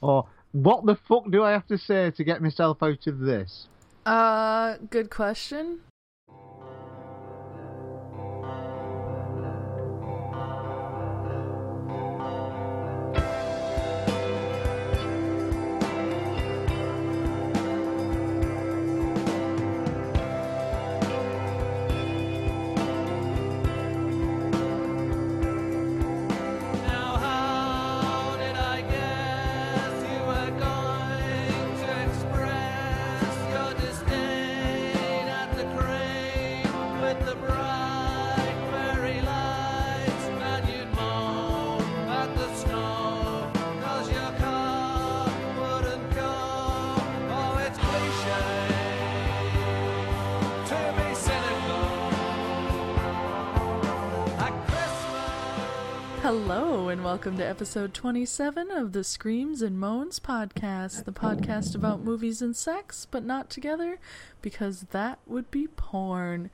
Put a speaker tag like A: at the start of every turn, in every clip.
A: Or what the fuck do I have to say to get myself out of this?
B: Uh, good question. Welcome to episode 27 of the Screams and Moans podcast, the podcast about movies and sex, but not together, because that would be porn.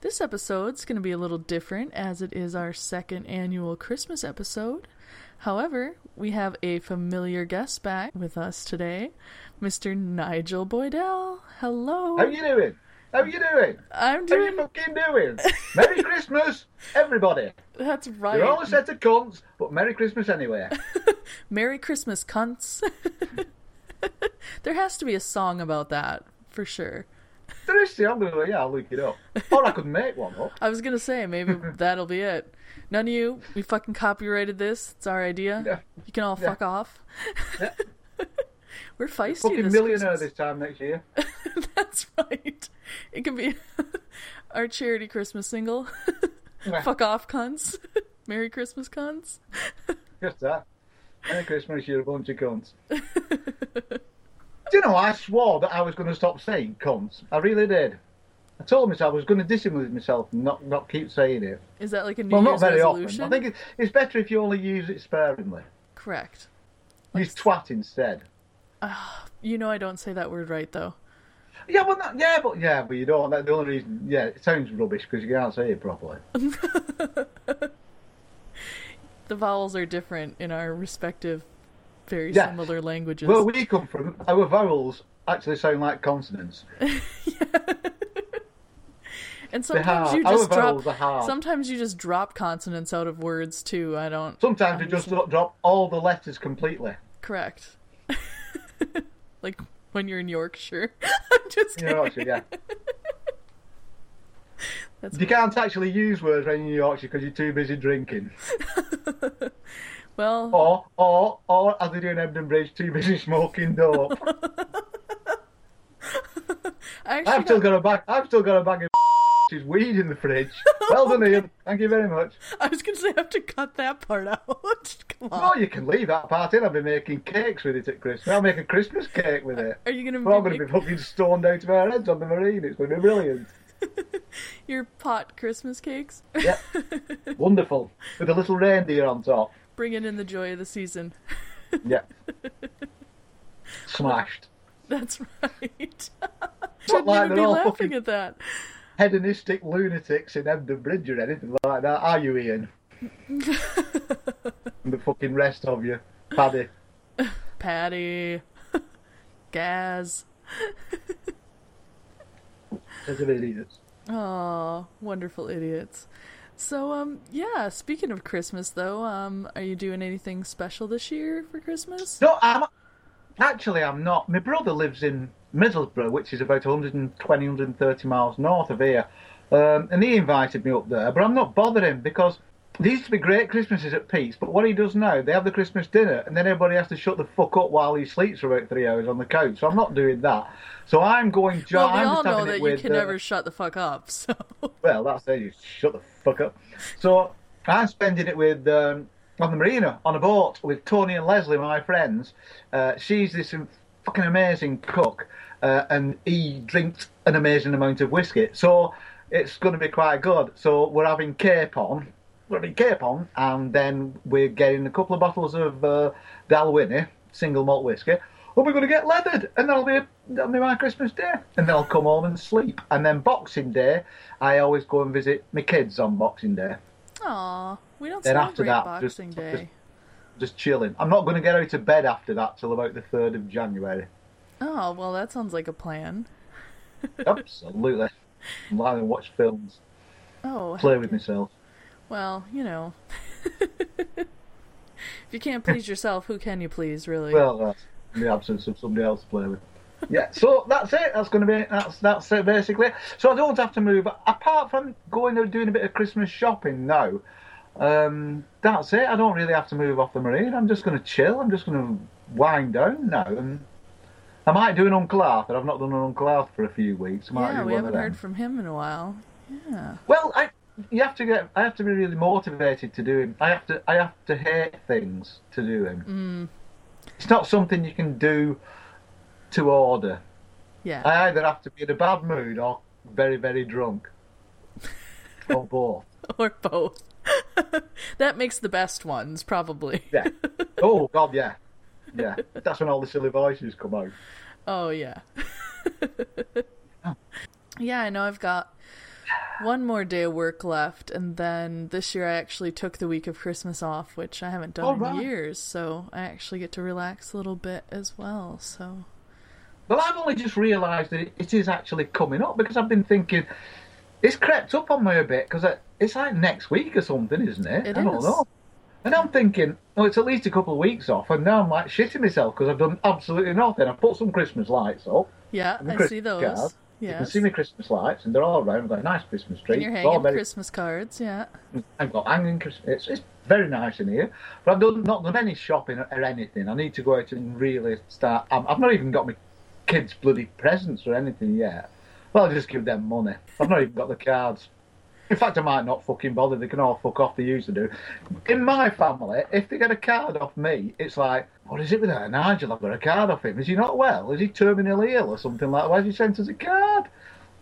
B: This episode's going to be a little different, as it is our second annual Christmas episode. However, we have a familiar guest back with us today, Mr. Nigel Boydell. Hello.
C: How you doing? How are you doing?
B: I'm doing.
C: How you
B: doing.
C: fucking doing? Merry Christmas, everybody.
B: That's right.
C: You're all a set of cunts, but Merry Christmas anyway.
B: Merry Christmas, cunts. there has to be a song about that, for sure.
C: There is, I'm gonna, yeah, I'll look it up. Or I could make one up.
B: I was gonna say, maybe that'll be it. None of you, we fucking copyrighted this. It's our idea.
C: Yeah.
B: You can all
C: Yeah.
B: fuck off.
C: Yeah.
B: We're feisty
C: Fucking
B: this
C: millionaire
B: Christmas.
C: this time next year.
B: That's right. It can be our charity Christmas single. Fuck off, cunts. Merry Christmas, cunts.
C: Just that. Merry Christmas, you're a bunch of cunts. Do you know, I swore that I was going to stop saying cunts. I really did. I told myself I was going to discipline myself and not, not keep saying it.
B: Is that like a New
C: Well,
B: Year's
C: not very
B: resolution?
C: often. I think it's better if you only use it sparingly.
B: Correct.
C: Use twat instead.
B: You know I don't say that word right though.
C: Yeah, well, not, yeah, but yeah, but you don't. That's the only reason. Yeah, it sounds rubbish because you can't say it properly.
B: The vowels are different in our respective, very
C: Yeah.
B: similar languages.
C: Where we come from, our vowels actually sound like consonants.
B: and sometimes you
C: Our
B: just drop. Sometimes you just drop consonants out of words too. I don't.
C: Sometimes you just drop all the letters completely.
B: Correct. Like when you're in Yorkshire. I'm just
C: You
B: kidding.
C: actually, yeah.
B: That's
C: You can't actually use words when you're in Yorkshire because you're too busy drinking.
B: well.
C: Or, or, or, as they do in Hebden Bridge, too busy smoking dope. I've still
B: got-
C: got a bag. I've still got a bag his weed in the fridge. Well done, Ian. Thank you very much.
B: I was gonna say I have to cut that part out. Come on.
C: Oh, you can leave that part in. I'll be making cakes with it at Christmas. I'll make a Christmas cake with it.
B: Are you gonna
C: We're all
B: make
C: going to be fucking stoned out of our heads on the marine. It's going to be brilliant.
B: your pot Christmas cakes?
C: Yeah. Wonderful. With a little reindeer on top.
B: Bringing in the joy of the season.
C: Yeah. Smashed.
B: That's right. Shouldn't
C: like
B: even be laughing
C: fucking
B: at that.
C: Hedonistic lunatics in Hebden Bridge or anything like that, are you, Ian? and the fucking rest of you. Paddy.
B: Paddy. Gaz.
C: Of idiots.
B: Aw, wonderful idiots. So, um, yeah, speaking of Christmas, though, um, are you doing anything special this year for Christmas?
C: No, I'm actually I'm not. My brother lives in Middlesbrough, which is about 120, 130 miles north of here, um, and he invited me up there. But I'm not bothering because there used to be great Christmases at Pete's. But what he does now, they have the Christmas dinner, and then everybody has to shut the fuck up while he sleeps for about three hours on the couch. So I'm not doing that. So I'm going. Jo-
B: well, we
C: I'm
B: all
C: just
B: know that
C: it
B: you can
C: uh,
B: never shut the fuck up, so.
C: well, that's it. You shut the fuck up. So I'm spending it with um, on the marina on a boat with Tony and Leslie, my friends. Uh, she's this fucking amazing cook, uh, and he drinks an amazing amount of whiskey. So it's going to be quite good. So we're having capon. We're having capon, and then we're getting a couple of bottles of uh, Dalwhinnie single malt whiskey. And we're going to get leathered, and that'll be that'll be my Christmas day. And then I'll come home and sleep. And then Boxing Day, I always go and visit my kids on Boxing Day.
B: Aw, we don't
C: Then after that, just-
B: Boxing Day.
C: just chilling. I'm not going to get out of bed after that till about the third of January.
B: Oh, well, that sounds like a plan.
C: Absolutely. Lie and watch films,
B: Oh,
C: play with myself.
B: well, you know. if you can't please yourself, who can you please, really?
C: Well, that's in the absence of somebody else to play with. Yeah, so that's it. That's going to be that's that's it basically. So I don't have to move apart from going and doing a bit of Christmas shopping now. Um, that's it. I don't really have to move off the marine. I'm just going to chill. I'm just going to wind down now, and I might do an Uncle Arthur. I've not done an Uncle Arthur for a few weeks. I might
B: yeah, we haven't heard from him in a while. Yeah.
C: Well, I you have to get. I have to be really motivated to do him. I have to. I have to hate things to do him. It's not something you can do to order.
B: Yeah.
C: I either have to be in a bad mood or very, very drunk, or both.
B: or both. that makes the best ones, probably.
C: Yeah. Oh God, yeah, yeah. That's when all the silly voices come out.
B: Oh yeah. yeah, I know I've got one more day of work left and then this year I actually took the week of Christmas off, which I haven't done
C: Oh,
B: in
C: right.
B: years, so I actually get to relax a little bit as well. So
C: Well, I've only just realised that it, is actually coming up because I've been thinking it's crept up on me a bit because it's like next week or something, isn't it?
B: It
C: I don't
B: is.
C: know. And I'm thinking, oh, it's at least a couple of weeks off, and now I'm like shitting myself because I've done absolutely nothing. I've put some Christmas lights up.
B: yeah, I
C: Christmas
B: see those.
C: card. You can see my Christmas lights, and they're all around. I've got a nice Christmas tree.
B: And you're
C: all
B: hanging
C: very-
B: Christmas cards, yeah.
C: I've got hanging Christmas. It's, it's very nice in here, but I've done, not done any shopping or, or anything. I need to go out and really start. I'm, I've not even got my kids' bloody presents or anything yet. Well, I'll just give them money. I've not even got the cards. In fact, I might not fucking bother. They can all fuck off. They used to do. In my family, if they get a card off me, it's like, what is it with that Nigel? I've got a card off him. Is he not well? Is he terminally ill or something like that? Why has he sent us a card?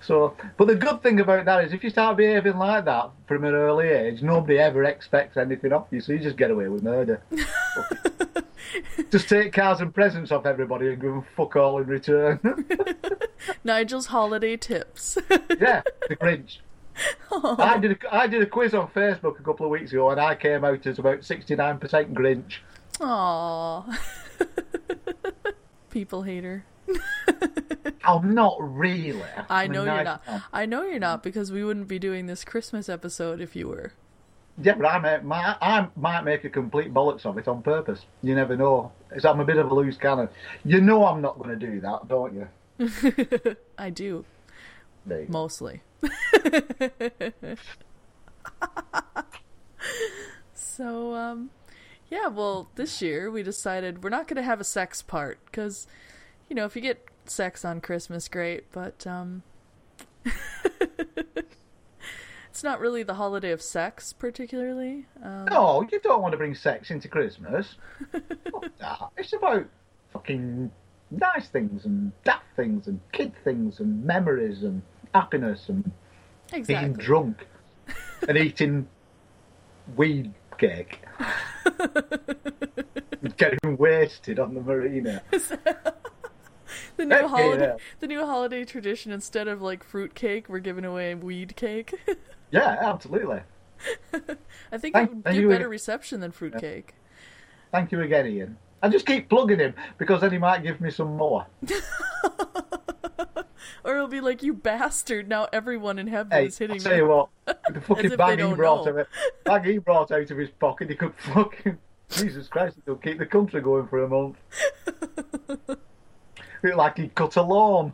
C: So, but the good thing about that is if you start behaving like that from an early age, nobody ever expects anything off you, so you just get away with murder. just take cars and presents off everybody and give them fuck all in return.
B: Nigel's holiday tips.
C: yeah, the Grinch. Oh. I did a, I did a quiz on Facebook a couple of weeks ago, and I came out as about sixty nine percent Grinch.
B: Aw. People hater.
C: I'm not really.
B: I
C: I'm a
B: know you're
C: nice
B: not. I know you're not because we wouldn't be doing this Christmas episode if you were.
C: Yeah, but I might, I might make a complete bollocks of it on purpose. You never know. It's, I'm a bit of a loose cannon. You know I'm not going to do that, don't you?
B: I do,
C: go.
B: mostly. so, um, yeah, well, this year we decided we're not going to have a sex part because, you know, if you get sex on Christmas, great, but, um, it's not really the holiday of sex, particularly. Um,
C: No, you don't want to bring sex into Christmas. It's about fucking nice things and daft things and kid things and memories and happiness and being drunk and eating weed cake. Getting wasted on the marina.
B: The new holiday,
C: yeah.
B: the new holiday tradition. Instead of like fruit cake, we're giving away weed cake.
C: Yeah, absolutely.
B: I think
C: Thank-
B: it would get better reception than fruitcake.
C: Thank you again, Ian. I just keep plugging him because then he might give me some more.
B: Or it'll be like, you bastard! Now everyone in heaven
C: Hey,
B: is
C: I'll
B: hitting
C: tell
B: me.
C: you what, the fucking bag he brought
B: know.
C: out, of, bag he brought out of his pocket, he could fucking Jesus Christ, he'll keep the country going for a month. Like he cut a lawn.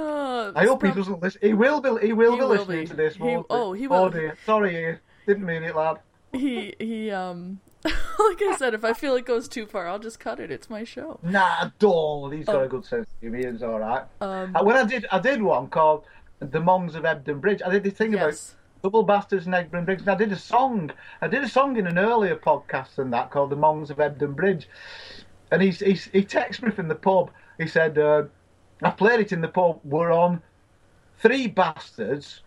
B: Oh,
C: I hope he doesn't listen. He will be. He will
B: He
C: be
B: will
C: listening
B: be.
C: to this.
B: He- oh, he
C: Oh
B: will.
C: dear. Sorry. Didn't mean it, lad.
B: He he um. like I said, if I feel it goes too far, I'll just cut it. It's my show.
C: Nah, don't. He's got
B: Oh.
C: a good sense of humour. Ian's all right.
B: Um,
C: Uh, when I did, I did one called "The Mongs of Hebden Bridge." I did this thing about
B: yes.
C: Double Bastards and Egburn Bridge. And I did a song. I did a song in an earlier podcast than that called "The Mongs of Hebden Bridge." And he he he texted me from the pub. He said, uh, "I played it in the pub. We're on three bastards,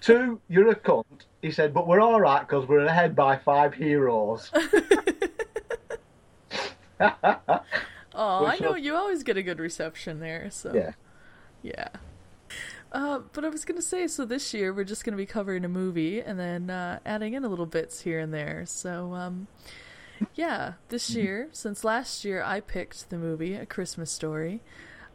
C: two you're a cunt." He said, "But we're all right because we're ahead by five heroes."
B: Oh, I know you always get a good reception there. So
C: yeah.
B: Yeah. Uh, but I was gonna say, so this year we're just gonna be covering a movie and then uh, adding in a little bits here and there. So, um, yeah, this
C: Mm-hmm.
B: year, since last year I picked the movie A Christmas Story.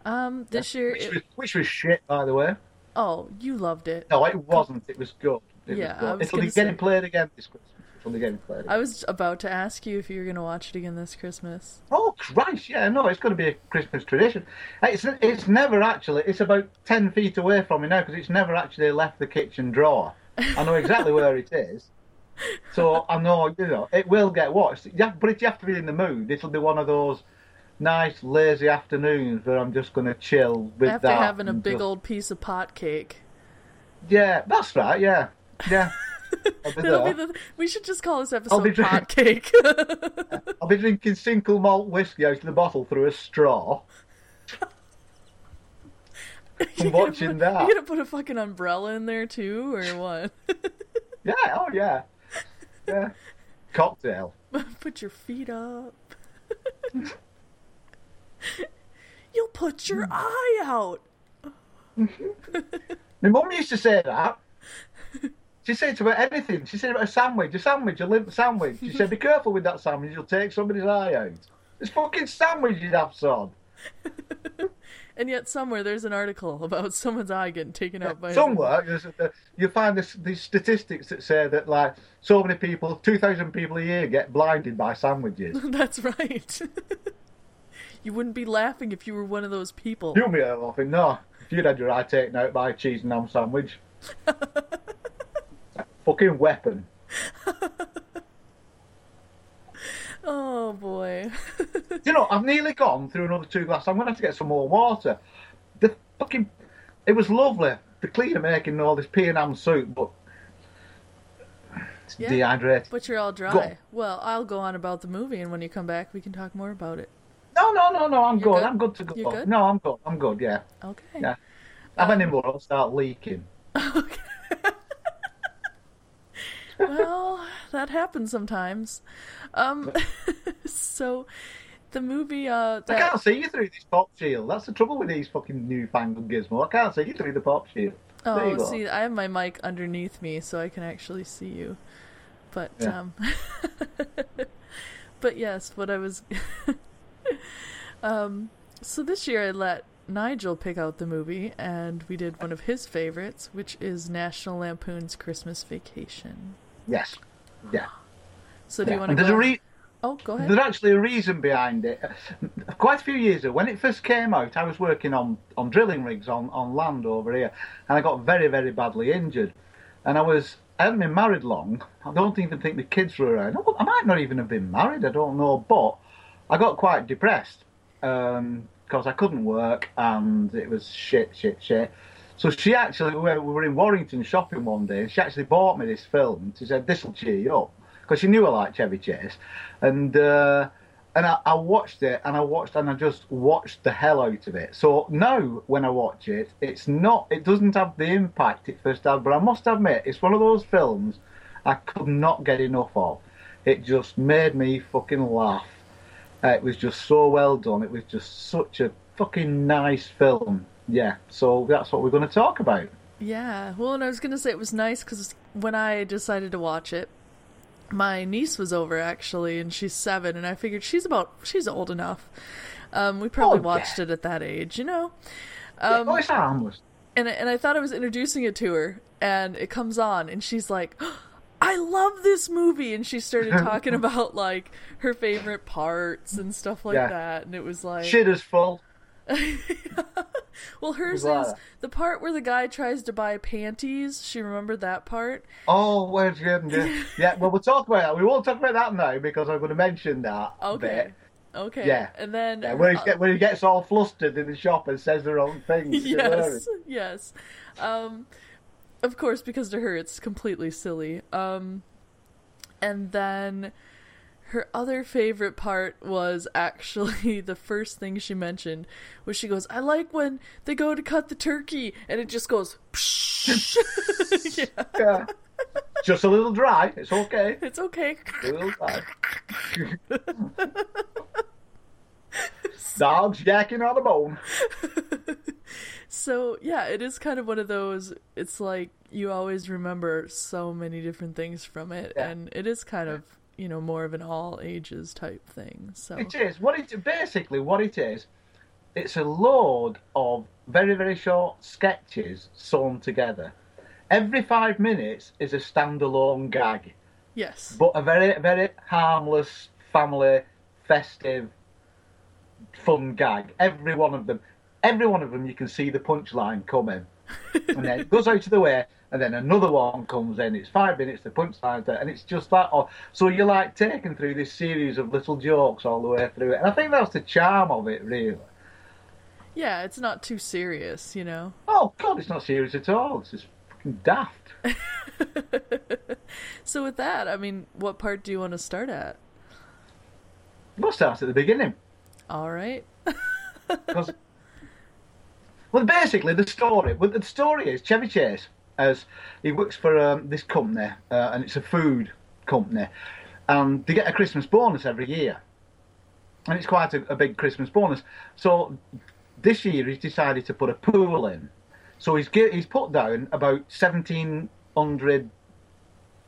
B: Um, this year,
C: Which
B: it,
C: was, which was shit, by the way.
B: oh, you loved it.
C: No, it wasn't. It was good. It
B: Yeah,
C: was good.
B: I was
C: It'll be getting played again this Christmas. It'll be getting played.
B: I was about to ask you if you were gonna watch it again this Christmas.
C: Oh Christ! Yeah, no, it's going to be a Christmas tradition. It's it's never actually. It's about ten feet away from me now because it's never actually left the kitchen drawer. I know exactly where it is, so I know you know it will get watched. You have, but if you have to be in the mood, it'll be one of those nice lazy afternoons where I'm just going to chill with
B: After
C: that.
B: having a big
C: just-
B: old piece of pot cake.
C: Yeah, that's right. Yeah, yeah. I'll be
B: be the. We should just call this episode
C: drink-
B: pot cake.
C: I'll be drinking single malt whiskey out of the bottle through a straw.
B: Gonna
C: watching
B: put-
C: that.
B: You gonna put a fucking umbrella in there too, or what?
C: Yeah, oh yeah. Yeah. Cocktail.
B: put your feet up. You'll put your mm. eye out.
C: My mum used to say that. She said it about anything. She said about a sandwich, a sandwich, a limp sandwich. She said, be careful with that sandwich, you'll take somebody's eye out. It's fucking sandwich you'd have, son.
B: And yet somewhere there's an article about someone's eye getting taken out by a-
C: Somewhere, a- you find this, these statistics that say that, like, so many people, 2,000 people a year get blinded by sandwiches.
B: That's right. You wouldn't be laughing if you were one of those people.
C: You'd be laughing, no. If you'd had your eye taken out by a cheese and ham sandwich. fucking weapon.
B: Oh boy.
C: you know, I've nearly gone through another two glasses. I'm going to have to get some more water. The fucking, it was lovely. The cleaner making all this pea and ham soup, but it's
B: Yeah.
C: dehydrated.
B: But you're all dry.
C: Go.
B: Well, I'll go on about the movie, and when you come back, we can talk more about it.
C: No, no, no, no. I'm good.
B: good?
C: I'm good to go.
B: Good?
C: No, I'm good. I'm good. Yeah.
B: Okay.
C: Yeah. Have any more? I'll start leaking. Okay.
B: well, that happens sometimes. Um, so the movie uh,
C: I can't see you through this pop shield. That's the trouble with these fucking newfangled gizmo. I can't see you through the pop shield.
B: Oh, see, I have my mic underneath me, so I can actually see you. But
C: Yeah.
B: um, but yes, what I was. Um, so this year I let Nigel pick out the movie, and we did one of his favorites, which is National Lampoon's Christmas Vacation.
C: Yes. Yeah.
B: So do
C: yeah.
B: you want to
C: there's
B: go?
C: a re-
B: oh, go ahead.
C: There's actually a reason behind it. Quite a few years ago, when it first came out, I was working on, on drilling rigs on, on land over here, and I got very, very badly injured. And I was, I hadn't been married long. I don't even think the kids were around. I- I might not even have been married, I don't know. But I got quite depressed because I couldn't work and it was shit, shit, shit. So she actually, we were, we were in Warrington shopping one day, and she actually bought me this film. She said, "This will cheer you up," because she knew I liked Chevy Chase, and uh, and I, I watched it, and I watched, and I just watched the hell out of it. So now, when I watch it, it's not, it doesn't have the impact it first had. But I must admit, it's one of those films I could not get enough of. It just made me fucking laugh. Uh, it was just so well done. It was just such a fucking nice film. Yeah, so that's what we're going to talk about.
B: Yeah, well, and I was gonna say it was nice because when I decided to watch it, my niece was over actually, and she's seven, and I figured she's about she's old enough. Um, we probably
C: Oh, yeah.
B: watched it at that age, you know. Um,
C: oh, it's harmless.
B: and and I thought I was introducing it to her, and it comes on, and she's like, "I love this movie," and she started talking about like her favorite parts and stuff like
C: Yeah.
B: that, and it was like,
C: Shit is full.
B: well, hers is the part where the guy tries to buy panties. She remembered that part.
C: Oh, where's? Yeah. yeah, well, we'll talk about that. We won't talk about that now because I'm going to mention that.
B: Okay.
C: Bit.
B: Okay.
C: Yeah.
B: And then
C: Yeah, where, he
B: uh,
C: get, he gets all flustered in the shop and says the wrong things.
B: yes, yes. Um, of course, because to her it's completely silly. Um, and then her other favorite part was actually the first thing she mentioned, where she goes, "I like when they go to cut the turkey, and it just goes." yeah,
C: Yeah. Just a little dry. It's okay.
B: it's okay.
C: A little dry. Dogs yakking on a bone.
B: So yeah, it is kind of one of those. It's like you always remember so many different things from it,
C: Yeah.
B: and it is kind of you know more of an all ages type thing. So
C: It is. What it basically what it is, it's a load of very very short sketches sewn together. Every five minutes is a standalone gag,
B: yes,
C: but a very very harmless, family, festive, fun gag. Every one of them, every one of them, you can see the punchline coming, and then it goes out of the way. And then another one comes in. It's five minutes. The punchline's there, and it's just that. Oh, so you're like taken through this series of little jokes all the way through it, and I think that's the charm of it, really.
B: yeah, it's not too serious, you know.
C: Oh God, it's not serious at all. It's just fucking daft.
B: So with that, I mean, what part do you want to start at?
C: We'll start at the beginning.
B: All right.
C: well, basically, the story. Well, the story is Chevy Chase, as he works for um, this company, uh, and it's a food company, and they get a Christmas bonus every year, and it's quite a, a big Christmas bonus. So this year, he's decided to put a pool in. So he's gi- he's put down about seventeen hundred,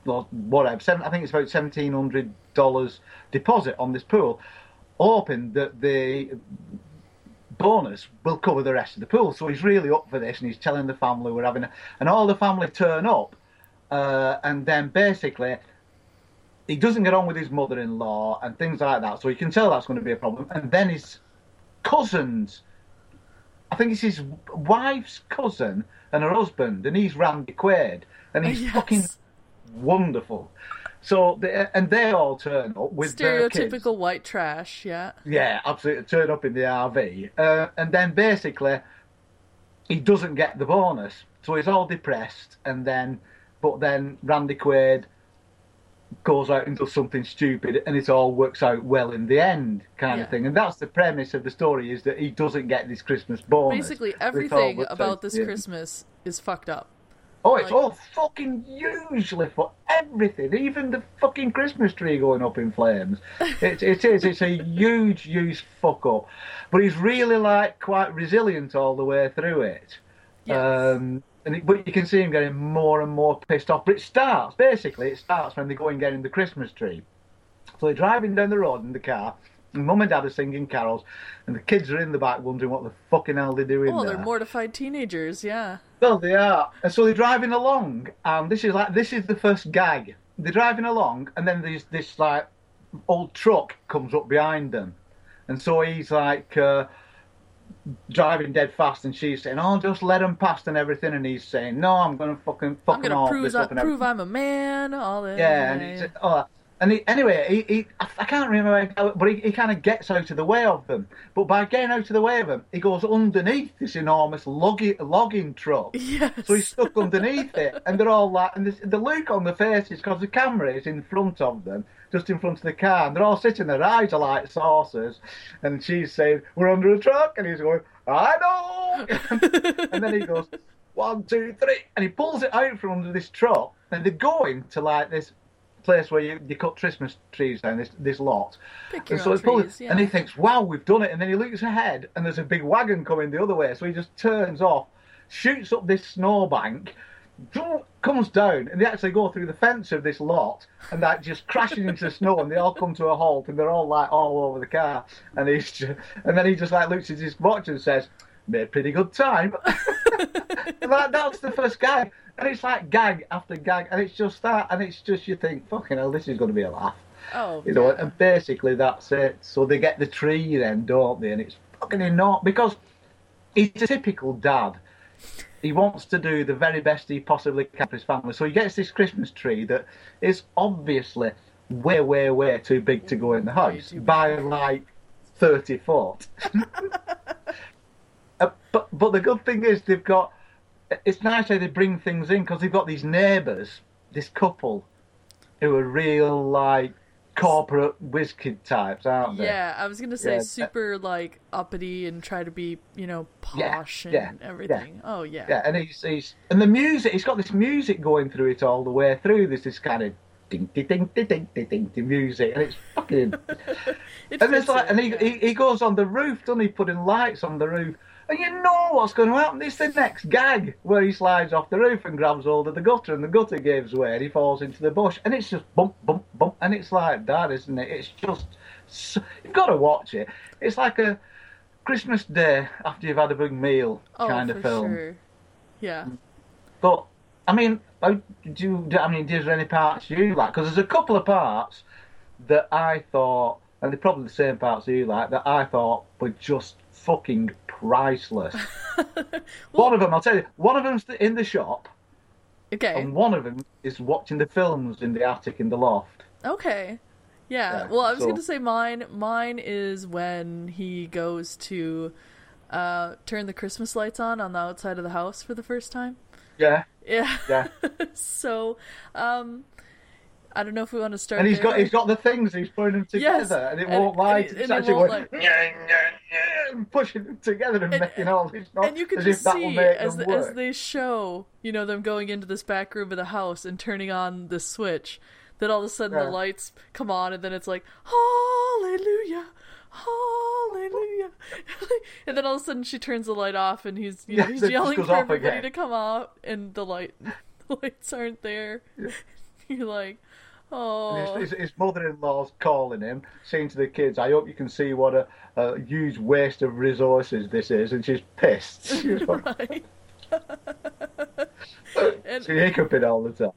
C: or whatever. Seven, I think it's about seventeen hundred dollars deposit on this pool, hoping that the bonus will cover the rest of the pool. So he's really up for this, and he's telling the family we're having, a, and all the family turn up, uh, and then basically he doesn't get on with his mother-in-law and things like that. So you can tell that's going to be a problem. And then his cousins, I think it's his wife's cousin and her husband, and he's Randy Quaid, and he's
B: Yes.
C: fucking wonderful. So they, and they all turn up with their.
B: Stereotypical white trash, yeah.
C: Yeah, absolutely. Turn up in the RV. Uh, and then basically, he doesn't get the bonus. So he's all depressed. And then, but then Randy Quaid goes out and does something stupid and it all works out well in the end, kind
B: Yeah.
C: of thing. And that's the premise of the story is that he doesn't get this Christmas bonus.
B: Basically, everything about
C: out
B: this
C: end.
B: Christmas is fucked up.
C: Oh, it's
B: Like-
C: all fucking usually for everything, even the fucking Christmas tree going up in flames. It, it is. It's a huge, huge fuck up. But he's really like quite resilient all the way through it.
B: Yes.
C: Um, and it, but you can see him getting more and more pissed off. But it starts basically. It starts when they go and get in the Christmas tree. So they're driving down the road in the car. And mum and dad are singing carols, and the kids are in the back wondering what the fucking hell they're doing
B: Oh,
C: there.
B: they're mortified teenagers, yeah.
C: Well, they are. And so they're driving along, and this is like this is the first gag. They're driving along, and then there's this like old truck comes up behind them, and so he's like uh, driving dead fast, and she's saying, "Oh, just let him past and everything," and he's saying, "No, I'm gonna fucking fuck
B: I'm gonna
C: off."
B: prove
C: this
B: I, prove I'm a man. All that.
C: Yeah, and he's oh, and he, anyway, he, he I can't remember, how- but he, he kind of gets out of the way of them. But by getting out of the way of them, he goes underneath this enormous logging, logging truck.
B: Yes.
C: So he's stuck underneath it, and they're all like, and the, the look on the faces because the camera is in front of them, just in front of the car, and they're all sitting. Their eyes are like saucers, and she's saying, "We're under a truck," and he's going, "I know," and then he goes, "One, two, three," and he pulls it out from under this truck, and they're going to like this place where you, you cut Christmas trees down this this lot.
B: Pick
C: And so pulls-
B: trees, yeah.
C: and he thinks, "Wow, we've done it!" And then he looks ahead, and there's a big wagon coming the other way. So he just turns off, shoots up this snowbank, comes down, and they actually go through the fence of this lot, and that just crashes into the snow, and they all come to a halt, and they're all like all over the car. And he's, just, and then he just like looks at his watch and says, "Made a pretty good time." that, that's the first gag, and it's like gag after gag, and it's just that, and it's just you think, "Fucking hell, this is going to be a laugh."
B: oh,
C: You know,
B: yeah.
C: and basically that's it. So they get the tree then, don't they? And it's fucking enormous because he's a typical dad. He wants to do the very best he possibly can for his family. So he gets this Christmas tree that is obviously way, way, way too big to go in the house by like 30 foot. Uh, but but the good thing is they've got. It's nice how they bring things in because they've got these neighbours, this couple, who are real like corporate whiz kid types, aren't they?
B: Yeah, I was gonna say
C: Yeah,
B: super like uppity and try to be, you know,
C: Yeah,
B: posh and
C: yeah,
B: everything. Oh yeah.
C: Yeah, and he's, he's and the music. He's got this music going through it all the way through. There's this kind of ding ding ding ding ding ding ding, music, and it's fucking.
B: It
C: and it's like,
B: it,
C: and he,
B: yeah.
C: he he goes on the roof, doesn't he? Putting lights on the roof, And you know what's going to happen. It's the next gag where he slides off the roof and grabs hold of the gutter, and the gutter gives way, and he falls into the bush, and it's just bump, bump, bump, and it's like that, isn't it? It's just so, you've got to watch it. It's like a Christmas Day after you've had a big meal
B: Oh,
C: kind of film.
B: sure. Yeah. Mm.
C: But I mean, do you, do- I mean, is there any parts you like? Because there's a couple of parts that I thought, and they're probably the same parts you like, that I thought were just fucking priceless. one of them, I'll tell you, one of them's in the shop,
B: Okay.
C: and one of them is watching the films in the attic in the loft.
B: Okay. Yeah.
C: Yeah,
B: Well, I was
C: so-
B: going to say mine. Mine is when he goes to uh, turn the Christmas lights on on the outside of the house for the first time.
C: Yeah,
B: Yeah.
C: yeah.
B: so, um, I don't know if we want to start.
C: And he's
B: there.
C: got he's got the things he's putting them together,
B: Yes,
C: and it
B: and-
C: won't light. it's
B: and
C: actually
B: won't
C: going
B: light.
C: "Nyeh, nyeh, nyeh," pushing them together and,
B: And-
C: making all this noise
B: and you can just
C: if that will
B: see as the, as they show, you know, them going into this back room of the house and turning on the switch. That all of a sudden the lights come on, and then it's like Hallelujah, Hallelujah, and then all of a sudden she turns the light off, and he's you know he's yelling for everybody to come out, and the light the lights aren't there. You're like, oh,
C: his, his, mother-in-law's calling him, saying to the kids, "I hope you can see what a, a huge waste of resources this is," and she's pissed. She's
B: right. and
C: hiccuping all the time.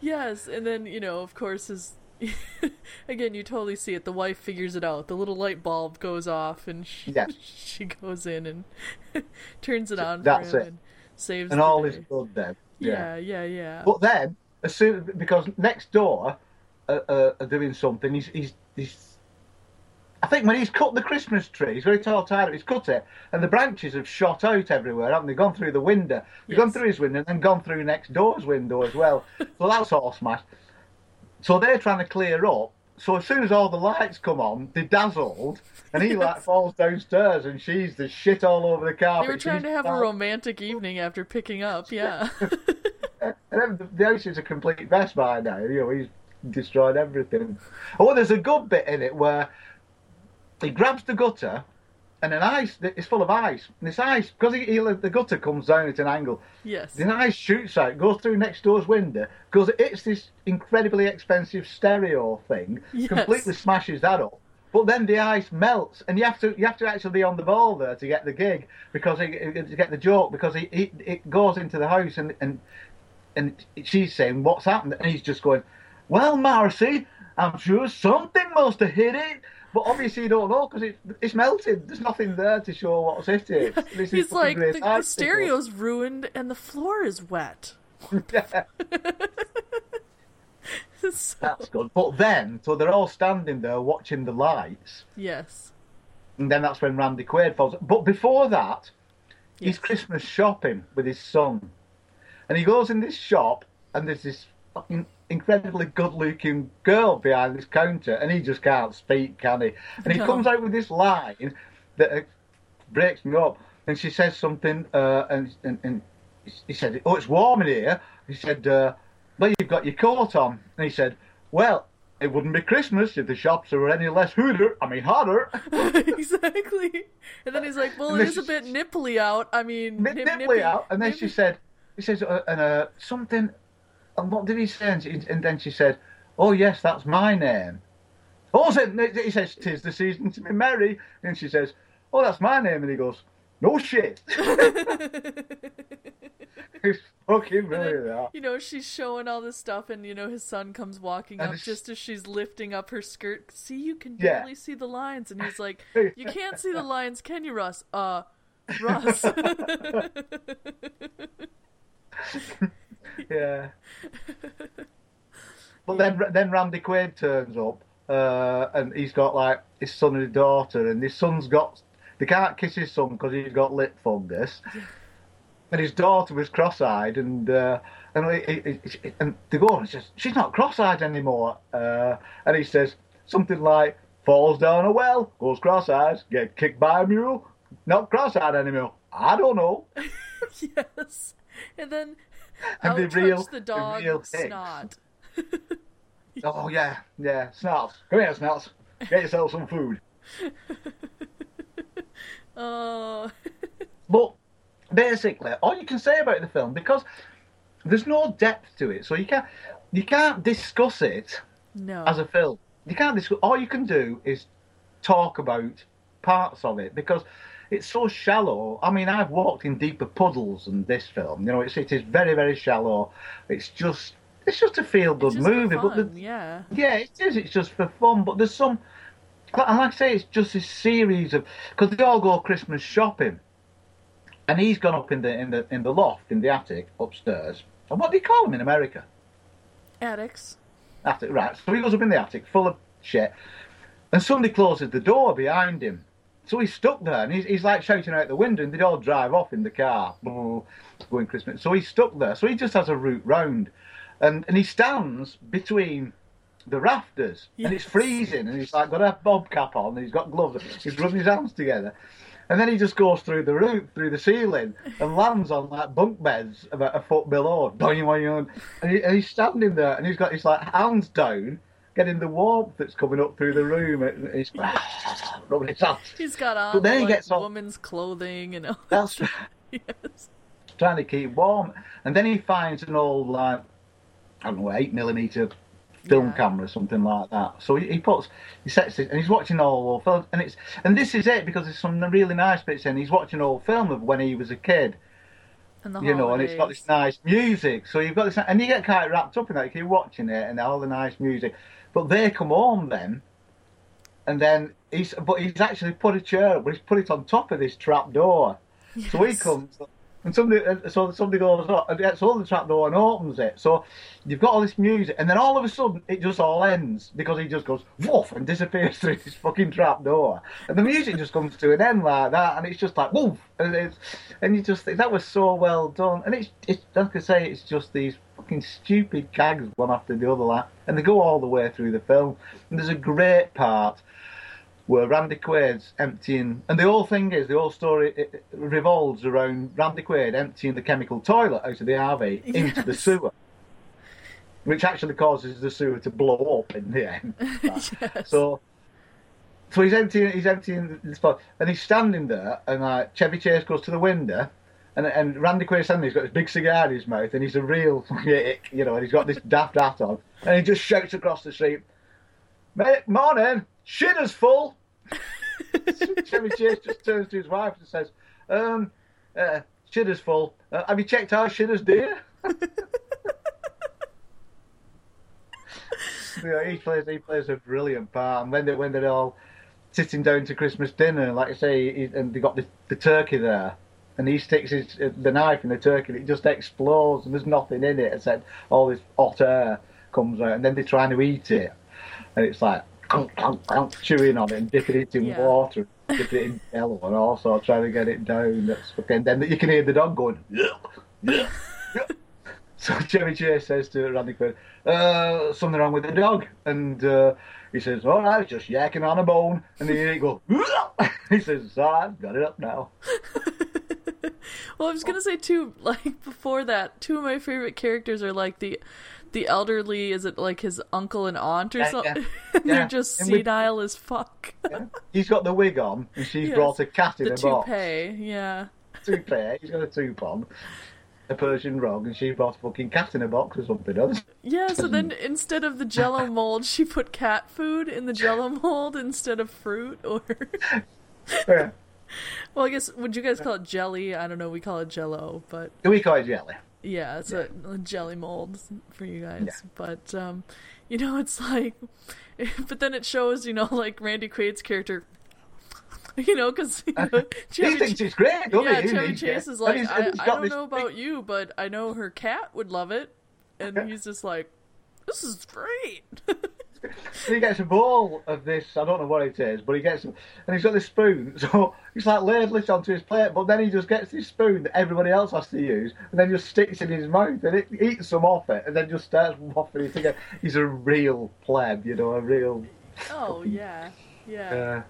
B: Yes, and then you know, of course, his again, you totally see it. The wife figures it out. The little light bulb goes off, and she,
C: Yes.
B: she goes in and turns it on
C: That's
B: for him
C: it.
B: and saves.
C: And
B: the
C: all
B: day.
C: is good then.
B: Yeah, yeah, yeah.
C: But then, as soon because next door uh, uh, are doing something, he's, he's he's. I think when he's cut the Christmas tree, he's very tall, tired. He's cut it, and the branches have shot out everywhere, haven't they? Gone through the window, they've gone through his window, and then gone through next door's window as well. so that's all smashed. So they're trying to clear up. So as soon as all the lights come on, they're dazzled, and he like falls downstairs, and she's the shit all over the carpet.
B: they were trying
C: She's
B: to have a romantic evening after picking up. Yeah.
C: And then the- the house is a complete mess by now. You know, he's destroyed everything. Oh, there's a good bit in it where he grabs the gutter and an ice, it's full of ice. And this ice, because he, he, the gutter comes down at an angle,
B: yes.
C: the ice shoots out, goes through next door's window, because it's this incredibly expensive stereo thing,
B: Yes.
C: completely smashes that up. But then the ice melts, and you have to you have to actually be on the ball there to get the gig because he, to get the joke because he, he it goes into the house and and and she's saying what's happened and he's just going, well, Marcy, I'm sure something must have hit it. But obviously you don't know because it, it's melted. There's nothing there to show what's hit it. This
B: He's like, the, the stereo's ruined and the floor is wet.
C: Yeah.
B: so,
C: That's good. But then, so they're all standing there watching the lights,
B: yes.
C: and then that's when Randy Quaid falls. But before that, he's Christmas shopping with his son, and he goes in this shop, and there's this fucking incredibly good-looking girl behind this counter, and he just can't speak, can he? And he
B: No.
C: comes out with this line that uh, breaks me up, and she says something, uh, and, and and he said, "Oh, it's warm in here." He said, uh, "Well, you've got your coat on," and he said, "Well." It wouldn't be Christmas if the shops were any less hooter. I mean, hotter.
B: exactly. And then he's like, "Well, it is a bit nipply out. I mean,
C: Nip,
B: nip,
C: nipply out. And then
B: nippy-
C: she said, he says, uh, and uh, something, and what did he say? And, she, and then she said, oh yes, that's my name. Oh, he says, tis the season to be merry. And she says, oh, that's my name. And he goes, no shit. He's fucking
B: And then,
C: that.
B: you know, she's showing all this stuff, and you know, his son comes walking
C: And
B: up just as she's lifting up her skirt. See, you can
C: Yeah.
B: barely see the lines, and he's like, "You can't see the lines, can you, Russ?" Uh, Russ.
C: Yeah. But then, then Randy Quaid turns up, uh, and he's got like his son and his daughter, and his son's got they can't kiss his son because he's got lip fungus, and his daughter was cross-eyed, and uh, and he, he, he- and they go, and says she's not cross-eyed anymore, uh, and he says something like falls down a well, goes cross-eyed, get kicked by a mule, not cross-eyed anymore. I don't know.
B: yes. And then
C: And
B: out
C: the real-
B: the
C: the
B: dog
C: real
B: snot.
C: Oh yeah, yeah, Snots. Come here, Snots. Get yourself some food.
B: Oh,
C: But basically, all you can say about the film because there's no depth to it, so you can't you can't discuss it
B: No.
C: as a film. You can't discuss. All you can do is talk about parts of it because it's so shallow. I mean, I've walked in deeper puddles than this film. You know, it's it is very very shallow. It's just it's just a feel good
B: It's just for
C: movie, but the,
B: yeah.
C: yeah, it is. It's just for fun, but there's some, and like I say, it's just this series of because they all go Christmas shopping, and he's gone up in the in the in the loft in the attic upstairs. And what do you call them in America?
B: Addicts.
C: Attic, right? So he goes up in the attic, full of shit, and somebody closes the door behind him. So he's stuck there, and he's, he's like shouting out the window, and they all drive off in the car, going Christmas. So he's stuck there. So he just has a route round, and and he stands between the rafters, and it's freezing, and he's like got a bob cap on, and he's got gloves. He's rubbing his hands together, and then he just goes through the roof, through the ceiling, and lands on like bunk beds about a foot below. And, he, and he's standing there, and he's got his like hands down, getting the warmth that's coming up through the room, and he's rubbing his hands.
B: He's got on
C: But then he
B: like,
C: gets on-
B: woman's clothing and all.
C: That's
B: yes.
C: trying to keep warm, and then he finds an old like I don't know eight millimeter film
B: Yeah.
C: camera, something like that. So he, he puts, he sets it, and he's watching all old films, and it's and this is it because there's some really nice bits in. He's watching old film of when he was a kid,
B: And the
C: you know, and it's got this nice music. So you've got this, and you get kind of wrapped up in that. You keep watching it and all the nice music, but they come home then, and then he's but he's actually put a chair, but he's put it on top of this trap door. So he comes, and somebody, uh, so somebody goes up and gets all the trap door and opens it. So you've got all this music, and then all of a sudden it just all ends because he just goes woof and disappears through this fucking trap door, and the music just comes to an end like that, and it's just like woof, and it's, and you just think that was so well done, and it's, it's like I say, it's just these fucking stupid gags one after the other, like, and they go all the way through the film, and there's a great part where Randy Quaid's emptying, and the whole thing is, the whole story revolves around Randy Quaid emptying the chemical toilet out of the RV into the sewer, which actually causes the sewer to blow up in the end.
B: yes.
C: So, so he's emptying, he's emptying the spot, and he's standing there, and like Chevy Chase goes to the window, and and Randy Quaid's standing, he's got this big cigar in his mouth, and he's a real, you know, and he's got this daft hat on, and he just shouts across the street, "Mate, morning, shitter's full." Chevy Chase just turns to his wife and says, um, uh, shitter's full. Uh, have you checked our shitter's dear? he plays he plays a brilliant part. And when they when they're all sitting down to Christmas dinner, like I say, he, and they got the, the turkey there, and he sticks his the knife in the turkey, and it just explodes, and there's nothing in it except all this hot air comes out, and then they're trying to eat it, and it's like clunk, clunk, clunk, chewing on it and dipping it in
B: Yeah.
C: water, dipping it in yellow, and also trying to get it down. That's fucking. Then you can hear the dog going. So Chevy Chase says to Randy Quaid, uh, something wrong with the dog. And uh, he says, all right, just yakking on a bone. And then he go, he says, "I've got it up now.
B: Well, I was gonna say too, like before that, two of my favorite characters are like the the elderly. Is it like his uncle and aunt or
C: Yeah,
B: something?
C: yeah.
B: they're
C: Yeah.
B: just
C: And
B: senile as fuck.
C: He's got the wig on, and she's
B: Yes,
C: brought a cat in
B: the
C: a box.
B: toupee, yeah.
C: Toupee. He's got a toupee on, a Persian rug, and she brought a fucking cat in a box or something else.
B: Yeah, so then instead of the jello mold, she put cat food in the jello mold instead of fruit or
C: Yeah.
B: Well, I guess would you guys call it jelly? I don't know, we call it jello, but
C: we call it jelly.
B: yeah, it's a, a jelly mold for you guys. But um you know, it's like but then it shows, you know, like Randy Quaid's character you know, because you know,
C: he thinks
B: Ch-
C: great, doesn't
B: yeah,
C: he?
B: Chevy Chase is like,
C: he's-
B: I,
C: he's
B: I don't know about you, but I know her cat would love it, and
C: Yeah.
B: he's just like, "This is great."
C: He gets a bowl of this. I don't know what it is, but he gets, and he's got this spoon. So he's like ladling it onto his plate, but then he just gets this spoon that everybody else has to use, and then just sticks it in his mouth and it eats some off it, and then just starts waffling it again. He's a real pleb, you know, a real.
B: oh yeah, yeah.
C: Uh,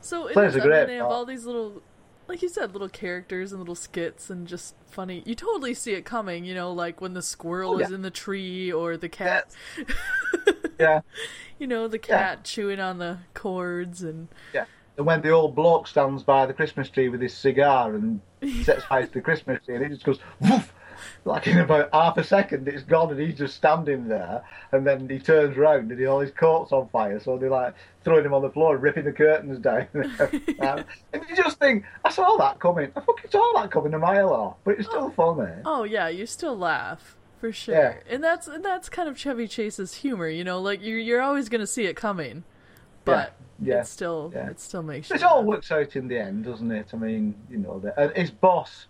B: So it is, mean,
C: great
B: they have all these little, like you said, little characters and little skits and just funny. You totally see it coming, you know, like when the squirrel
C: Oh,
B: is in the tree or the cat,
C: yeah,
B: you know, the cat chewing on the cords and
C: yeah. And when the old bloke stands by the Christmas tree with his cigar and sets fire to the Christmas tree, and it just goes woof, like in about half a second, it's gone, and he's just standing there. And then he turns round, and he, all his coat's on fire, so they're like throwing him on the floor, ripping the curtains down. Um, and you just think, I saw that coming. I fucking saw that coming a mile off, but it's still oh. funny.
B: Oh yeah, you still laugh for sure,
C: Yeah.
B: and that's and that's kind of Chevy Chase's humor. You know, like you're you're always gonna see it coming, but
C: yeah,
B: it still
C: yeah.
B: it still makes.
C: It all works out in the end, doesn't it? I mean, you know, the, and his boss.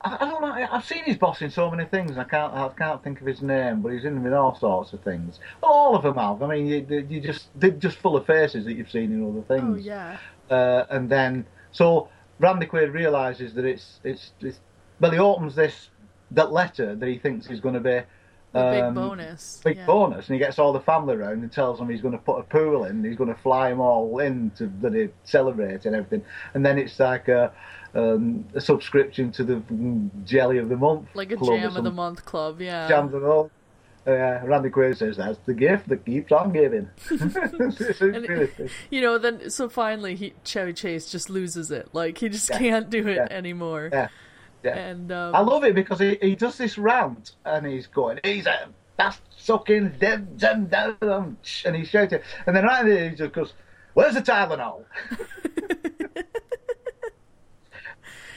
C: I, I don't know. I've seen his boss in so many things. I can't. I can't think of his name, but he's in them in all sorts of things. Well, all of them have. I mean, you, you just they're just full of faces that you've seen in other things.
B: Oh yeah,
C: Uh, and then so Randy Quaid realizes that it's it's, it's well, he opens this that letter that he thinks is going to be.
B: the big
C: um,
B: bonus.
C: big
B: yeah.
C: bonus, and he gets all the family around and tells them he's going to put a pool in, he's going to fly them all in to bloody celebrate and everything, and then it's like a, um, a subscription to the Jelly of the Month,
B: like a jam of the month club. Yeah,
C: Jam of the Month. Uh, Randy Quaid says that's the gift that keeps on giving. It's- it's
B: And you know, then so finally he Chevy Chase just loses it. Like he just
C: Yeah.
B: can't do it
C: Yeah.
B: anymore.
C: Yeah.
B: And um,
C: I love it because he, he does this rant and he's going, he's a that's sucking dead and down, and he's shouting, and then right there he just goes, "Where's the Tylenol?"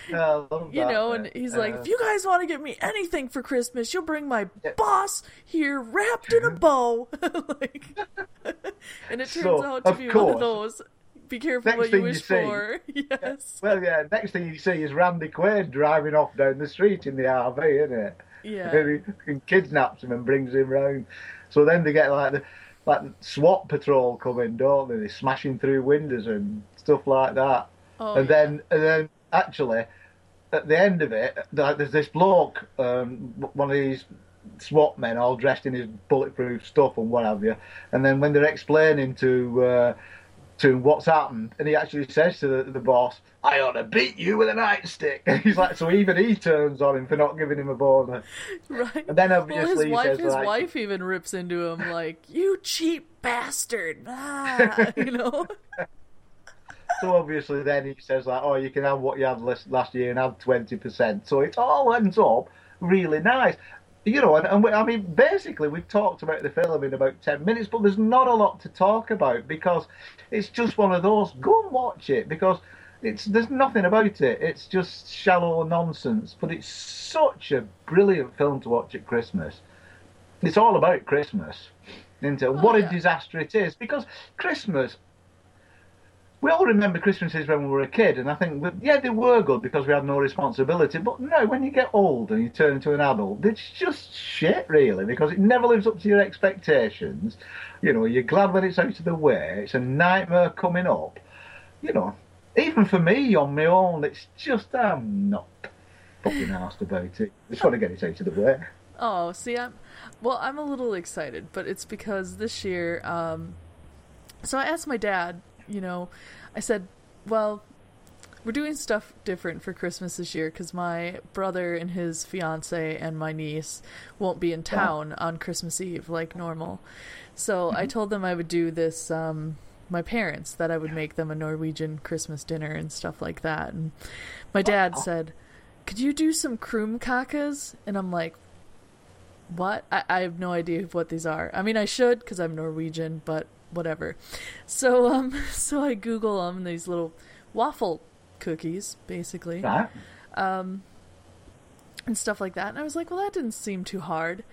C: Yeah,
B: you
C: that
B: know, and he's like,
C: Uh,
B: if you guys want to get me anything for Christmas, you'll bring my
C: Yeah.
B: boss here wrapped in a bow. like, and it turns
C: So,
B: out to be one of those. Be careful
C: next
B: what you
C: thing you
B: wish
C: see-
B: for. Yes.
C: Well, yeah. Next thing you see is Randy Quaid driving off down the street in the RV, isn't it?
B: Yeah.
C: And he kidnaps him and brings him round. So then they get like the like SWAT patrol coming, don't they? They're smashing through windows and stuff like that.
B: Oh,
C: and
B: yeah.
C: then and then actually at the end of it, there's this bloke, um, one of these SWAT men, all dressed in his bulletproof stuff and what have you. And then when they're explaining to uh, to him what's happened, and he actually says to the, the boss, "I ought to beat you with a nightstick." And he's like, so even he turns on him for not giving him a boner.
B: right.
C: And then
B: well,
C: obviously
B: his wife,
C: says
B: his
C: like,
B: wife even rips into him like, "You cheap bastard!" Ah, you know.
C: So obviously, then he says like, "Oh, you can have what you had last, last year and have twenty percent." So it all ends up really nice, you know. And, and we, I mean, basically, we've talked about the film in about ten minutes, but there's not a lot to talk about because it's just one of those. Go and watch it because it's there's nothing about it. It's just shallow nonsense, but it's such a brilliant film to watch at Christmas. It's all about Christmas, isn't it? Oh, what
B: yeah.
C: a disaster it is because Christmas we all remember Christmases when we were a kid, and I think, yeah, they were good because we had no responsibility. But no, when you get old and you turn into an adult, it's just shit, really, because it never lives up to your expectations. You know, you're glad when it's out of the way. It's a nightmare coming up. You know, even for me on my own, it's just I'm not fucking asked about it. Just want to get it out of the way.
B: Oh, see, I'm well. I'm a little excited, but it's because this year. Um, so I asked my dad. You know, I said, "Well, we're doing stuff different for Christmas this year because my brother and his fiance and my niece won't be in town on Christmas Eve like normal." So I told them I would do this. Um, my parents that I would make them a Norwegian Christmas dinner and stuff like that. And my dad said, "Could you do some krumkakas?" And I'm like, what? I, I have no idea what these are. I mean, I should because I'm Norwegian, but whatever. So, um, so I Google them. These little waffle cookies, basically,
C: Right?
B: and stuff like that. And I was like, well, that didn't seem too hard.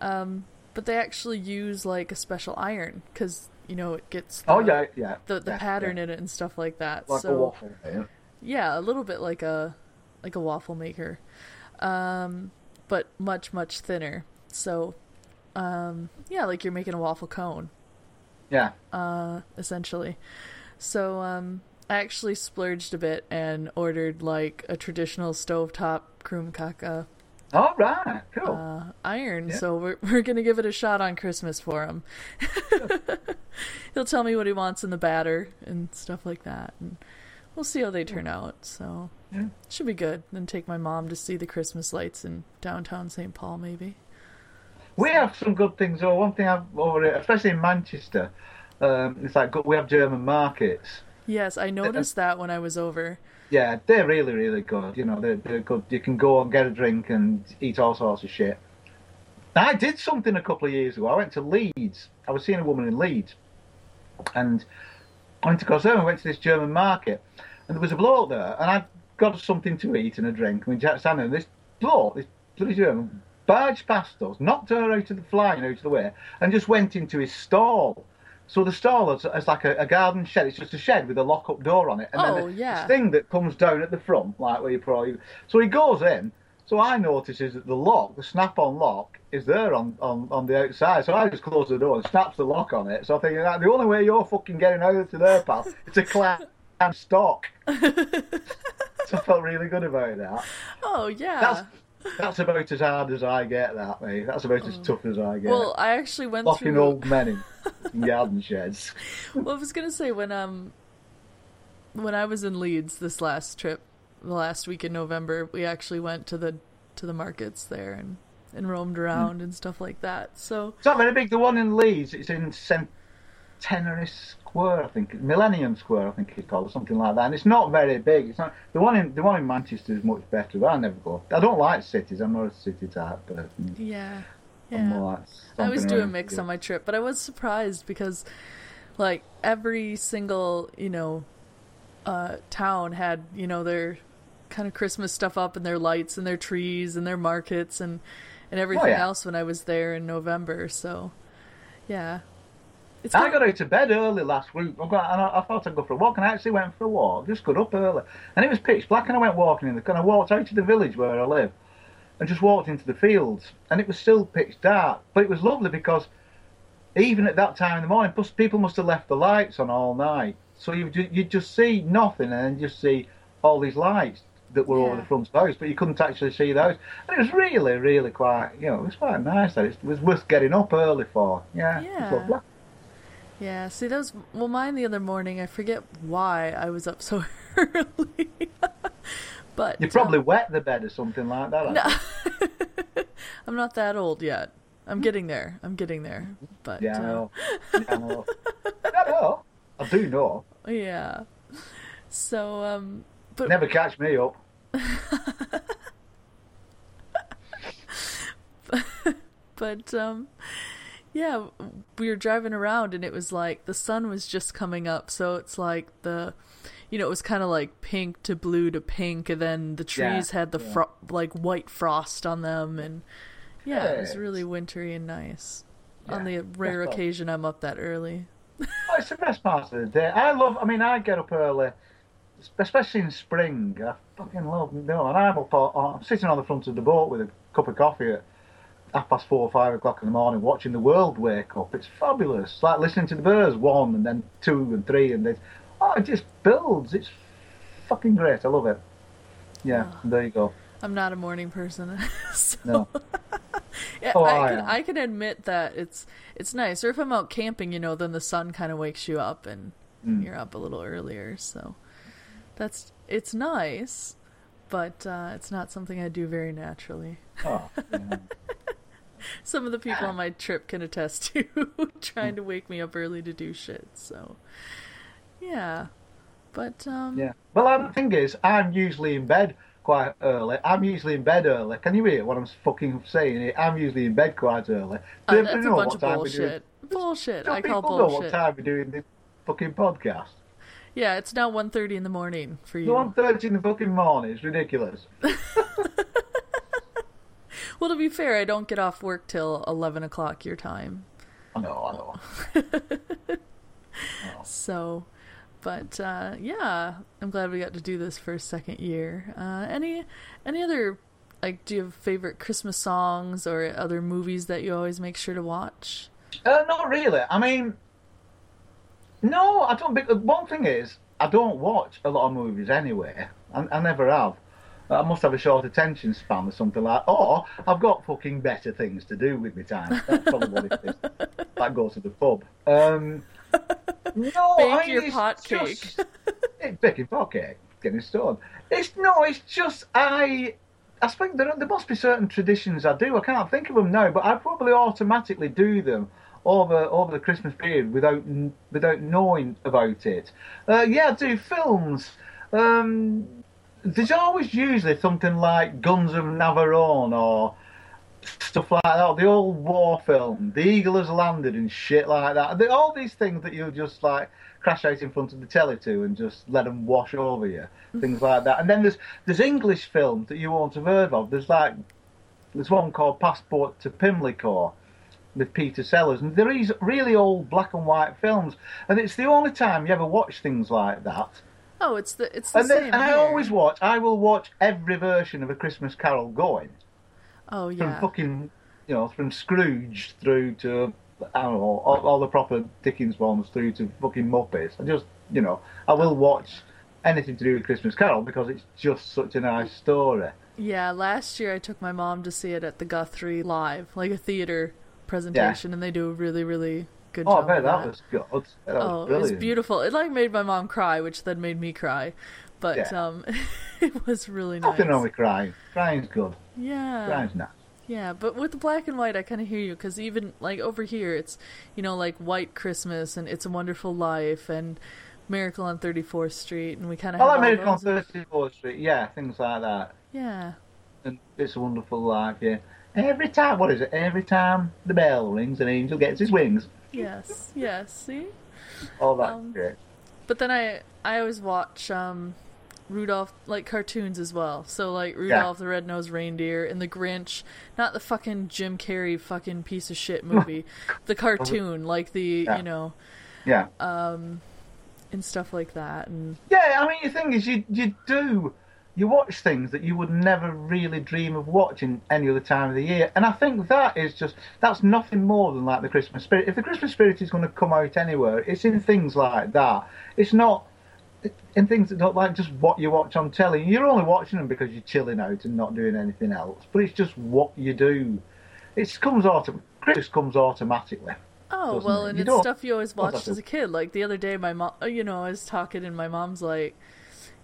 B: Um, but they actually use like a special iron because you know it gets the,
C: Oh yeah, yeah.
B: the the
C: yeah,
B: pattern
C: yeah.
B: in it and stuff like that.
C: like
B: so
C: a waffle. Yeah.
B: yeah, a little bit like a like a waffle maker, um, but much much thinner. So, um, yeah, like you're making a waffle cone,
C: yeah.
B: uh, essentially. So, um, I actually splurged a bit and ordered like a traditional stovetop krumkaka.
C: All right, cool.
B: uh, iron.
C: Yeah.
B: So we're we're gonna give it a shot on Christmas for him. He'll tell me what he wants in the batter and stuff like that, and we'll see how they turn out. So
C: Yeah.
B: should be good. Then take my mom to see the Christmas lights in downtown St. Paul, maybe.
C: We have some good things. though. one thing I've over here, especially in Manchester, um, it's like good- we have German markets,
B: Yes, I noticed that when I was over.
C: Yeah, they're really, really good. You know, they're, they're good. You can go and get a drink and eat all sorts of shit. I did something a couple of years ago. I went to Leeds. I was seeing a woman in Leeds. And I went to go home. I went to this German market. And there was a bloke there. And I got something to eat and a drink. And we sat there. And this bloke, this bloody German, barged past us, knocked her out of the fly and out of the way, and just went into his stall. So the stall is, is like a, a garden shed. It's just a shed with a lock-up door on it, and
B: Oh,
C: then the,
B: yeah.
C: this thing that comes down at the front, like where you probably. So he goes in. So I notices that the lock, the snap-on lock, is there on, on, on the outside. So I just close the door and snaps the lock on it. So I think that the only way you're fucking getting out of there, pal, is to climb stock. so I felt really good about that.
B: Oh yeah.
C: That's that's about as hard as I get, that mate. That's about as tough as I get.
B: Oh. well, I actually went
C: Locking
B: through.
C: old men in, garden sheds.
B: Well, I was gonna say when um when I was in Leeds this last trip, the last week in November, we actually went to the to the markets there and and roamed around and stuff like that. So
C: It's not very big. The one in Leeds, it's in Centenary Square, I think, Millennium Square, I think it's called, or something like that. And it's not very big. It's not the one in the one in Manchester is much better. But I never go. I don't like cities. I'm not a city type person.
B: yeah, yeah.
C: like
B: I always do a mix on my trip, but I was surprised because, like, every single you know, uh, town had you know their kind of Christmas stuff up and their lights and their trees and their markets and and everything
C: Oh, yeah.
B: else when I was there in November. So, yeah, it's
C: I got out to bed early last week. I, got, and I, I thought I'd go for a walk, and I actually went for a walk. Just got up early, and it was pitch black, and I went walking in the. And I walked out to the village where I live, and just walked into the fields, and it was still pitch dark. But it was lovely because even at that time in the morning, plus people must have left the lights on all night, so you you just see nothing, and then just see all these lights that were over the front of the house, but you couldn't actually see those. And it was really, really quite, you know, it was quite nice. That it was worth getting up early for. Yeah,
B: Yeah. Yeah, see, that was well, mine the other morning. I forget why I was up so early, but
C: You probably
B: um,
C: wet the bed or something like that.
B: No. I'm not that old yet. I'm getting there. I'm getting there. But
C: Yeah, I
B: uh,
C: know. Yeah, I know. I know. I do know.
B: yeah. So um, but
C: Never catch me up.
B: but um, yeah, we were driving around and it was like the sun was just coming up, so it's like the. You know, it was kind of like pink to blue to pink, and then the
C: Yeah,
B: trees had the
C: yeah.
B: fro- like white frost on them, and yeah, it was really wintry and nice. on the rare occasion I'm up that early.
C: Oh, it's the best part of the day. I love. I mean, I get up early, especially in spring. I fucking love. No, and I'm up. I'm sitting on the front of the boat with a cup of coffee at half past four, or five o'clock in the morning, watching the world wake up. It's fabulous. It's like listening to the birds, one and then two and three, and then oh, it just builds. It's fucking great. I love it. Yeah,
B: Ah.
C: there you go.
B: I'm not a morning person. so
C: No.
B: yeah,
C: Oh,
B: I
C: I
B: can
C: am.
B: I can admit that it's it's nice. Or if I'm out camping, you know, then the sun kind of wakes you up and
C: Mm.
B: you're up a little earlier. So that's it's nice, but uh, it's not something I do very naturally.
C: Oh, yeah.
B: Some of the people on my trip can attest to trying to wake me up early to do shit. So yeah, but um,
C: Yeah. Well, the thing is, I'm usually in bed quite early. I'm usually in bed early. Can you hear what I'm fucking saying? I'm usually in bed quite early.
B: uh,
C: Do
B: that's a bunch
C: what
B: of
C: time
B: bullshit. Bullshit.
C: Do
B: I call
C: people know what time we're doing this fucking podcast?
B: Yeah, it's now 1.30 in the morning for you.
C: The one thirty in the fucking morning is ridiculous.
B: Well, to be fair, I don't get off work till 11 o'clock your time.
C: I know, I know.
B: So, but uh, yeah, I'm glad we got to do this for a second year. Uh, any any other like do you have favorite Christmas songs or other movies that you always make sure to watch?
C: Uh, not really. I mean, no, I don't. One thing is, I don't watch a lot of movies anyway. I, I never have. I must have a short attention span or something like. Or I've got fucking better things to do with my time. That's probably what it is. Like go to the pub. Um, no,
B: Bake
C: I mean,
B: your pot
C: just- it's baking pot cake, getting stoned. It's no, it's just I. I think there, there must be certain traditions I do. I can't think of them now, but I probably automatically do them over over the Christmas period without without knowing about it. Uh, yeah, I do films. Um, there's always usually something like Guns of Navarone or stuff like that. The old war film, The Eagle Has Landed and shit like that. The- All these things that you just like crash out in front of the telly to and just let them wash over you, things like that. And then there's there's English films that you won't have heard of. There's like there's one called Passport to Pimlico with Peter Sellers, and there is really old black and white films, and it's the only time you ever watch things like that.
B: Oh, it's the it's the
C: And,
B: same.
C: then, and I always watch. I will watch every version of A Christmas Carol going
B: Oh yeah.
C: from fucking, you know, from Scrooge through to I don't know all, all the proper Dickens ones through to fucking Muppets. I just, you know, I will watch anything to do with Christmas Carol because it's just such a nice story.
B: Yeah, last year I took my mom to see it at the Guthrie Live, like a theater presentation, and they do a really, really good
C: Oh, I
B: job.
C: bet that
B: that
C: was good. That was
B: oh, it was beautiful. It like made my mom cry, which then made me cry. But
C: Yeah.
B: um, it was really nice.
C: Nothing wrong with crying. Crying's good.
B: Yeah,
C: Crying's nice.
B: yeah. But with the black and white, I kind of hear you because even like over here, it's you know like White Christmas and It's a Wonderful Life and Miracle on Thirty Fourth Street, and we kind of
C: I
B: have
C: like Miracle on 34th Street. Yeah, things like that.
B: Yeah,
C: And It's a Wonderful Life, yeah. Every time, what is it? Every time the bell rings, an angel gets his wings.
B: Yes, yes. See.
C: All that
B: Um,
C: shit.
B: But then I I always watch um Rudolph like cartoons as well. So like Rudolph the Red-Nosed Reindeer and the Grinch, not the fucking Jim Carrey fucking piece of shit movie. the cartoon like the,
C: Yeah.
B: you know,
C: Yeah.
B: um and stuff like that and
C: Yeah, I mean, the thing is, you you do you watch things that you would never really dream of watching any other time of the year, and I think that is just that's nothing more than like the Christmas spirit. If the Christmas spirit is going to come out anywhere, it's in things like that. It's not in things that don't like just what you watch on telly. You're only watching them because you're chilling out and not doing anything else, but it's just what you do. It comes autom- Christmas comes automatically.
B: Oh well,
C: it?
B: and
C: You
B: it's stuff you always watched as a kid. Like the other day, my mom, you know, I was talking, and my mom's like,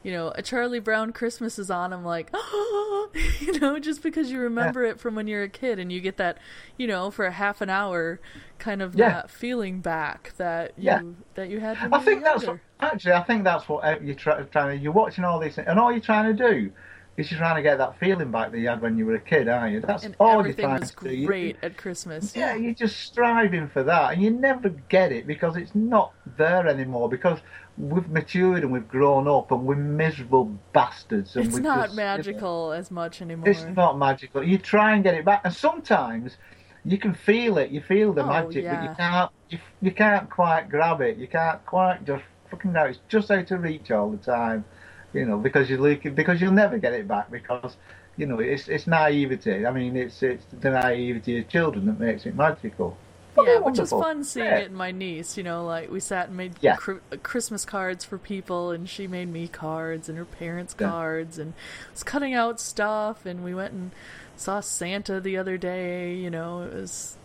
B: you know, a Charlie Brown Christmas is on. I'm like, you know, just because you remember it from when you're a kid, and you get that, you know, for a half an hour, kind of
C: Yeah.
B: that feeling back that you
C: Yeah.
B: that you had. When
C: I think that's what, actually. I think that's what uh, you're try, trying to. You're watching all these, and all you're trying to do is you're trying to get that feeling back that you had when you were a kid, aren't you? That's
B: and
C: all you're trying
B: was
C: to do.
B: Great at Christmas.
C: yeah, you're just striving for that, and you never get it because it's not there anymore. Because we've matured and we've grown up, and we're miserable bastards. And
B: it's not
C: just, you know,
B: magical as much anymore.
C: it's not magical. You try and get it back, and sometimes you can feel it. You feel the
B: Oh,
C: magic, but you can't. You, you can't quite grab it. You can't quite just fucking know. It's just out of reach all the time, you know, because you look because you'll never get it back because you know it's it's naivety. I mean, it's it's the naivety of children that makes it magical.
B: Yeah, which is
C: wonderful.
B: fun seeing
C: Yeah.
B: it in my niece. You know, like we sat and made
C: Yeah.
B: cr- Christmas cards for people, and she made me cards and her parents
C: Yeah.
B: cards, and was cutting out stuff. And we went and saw Santa the other day. You know, it was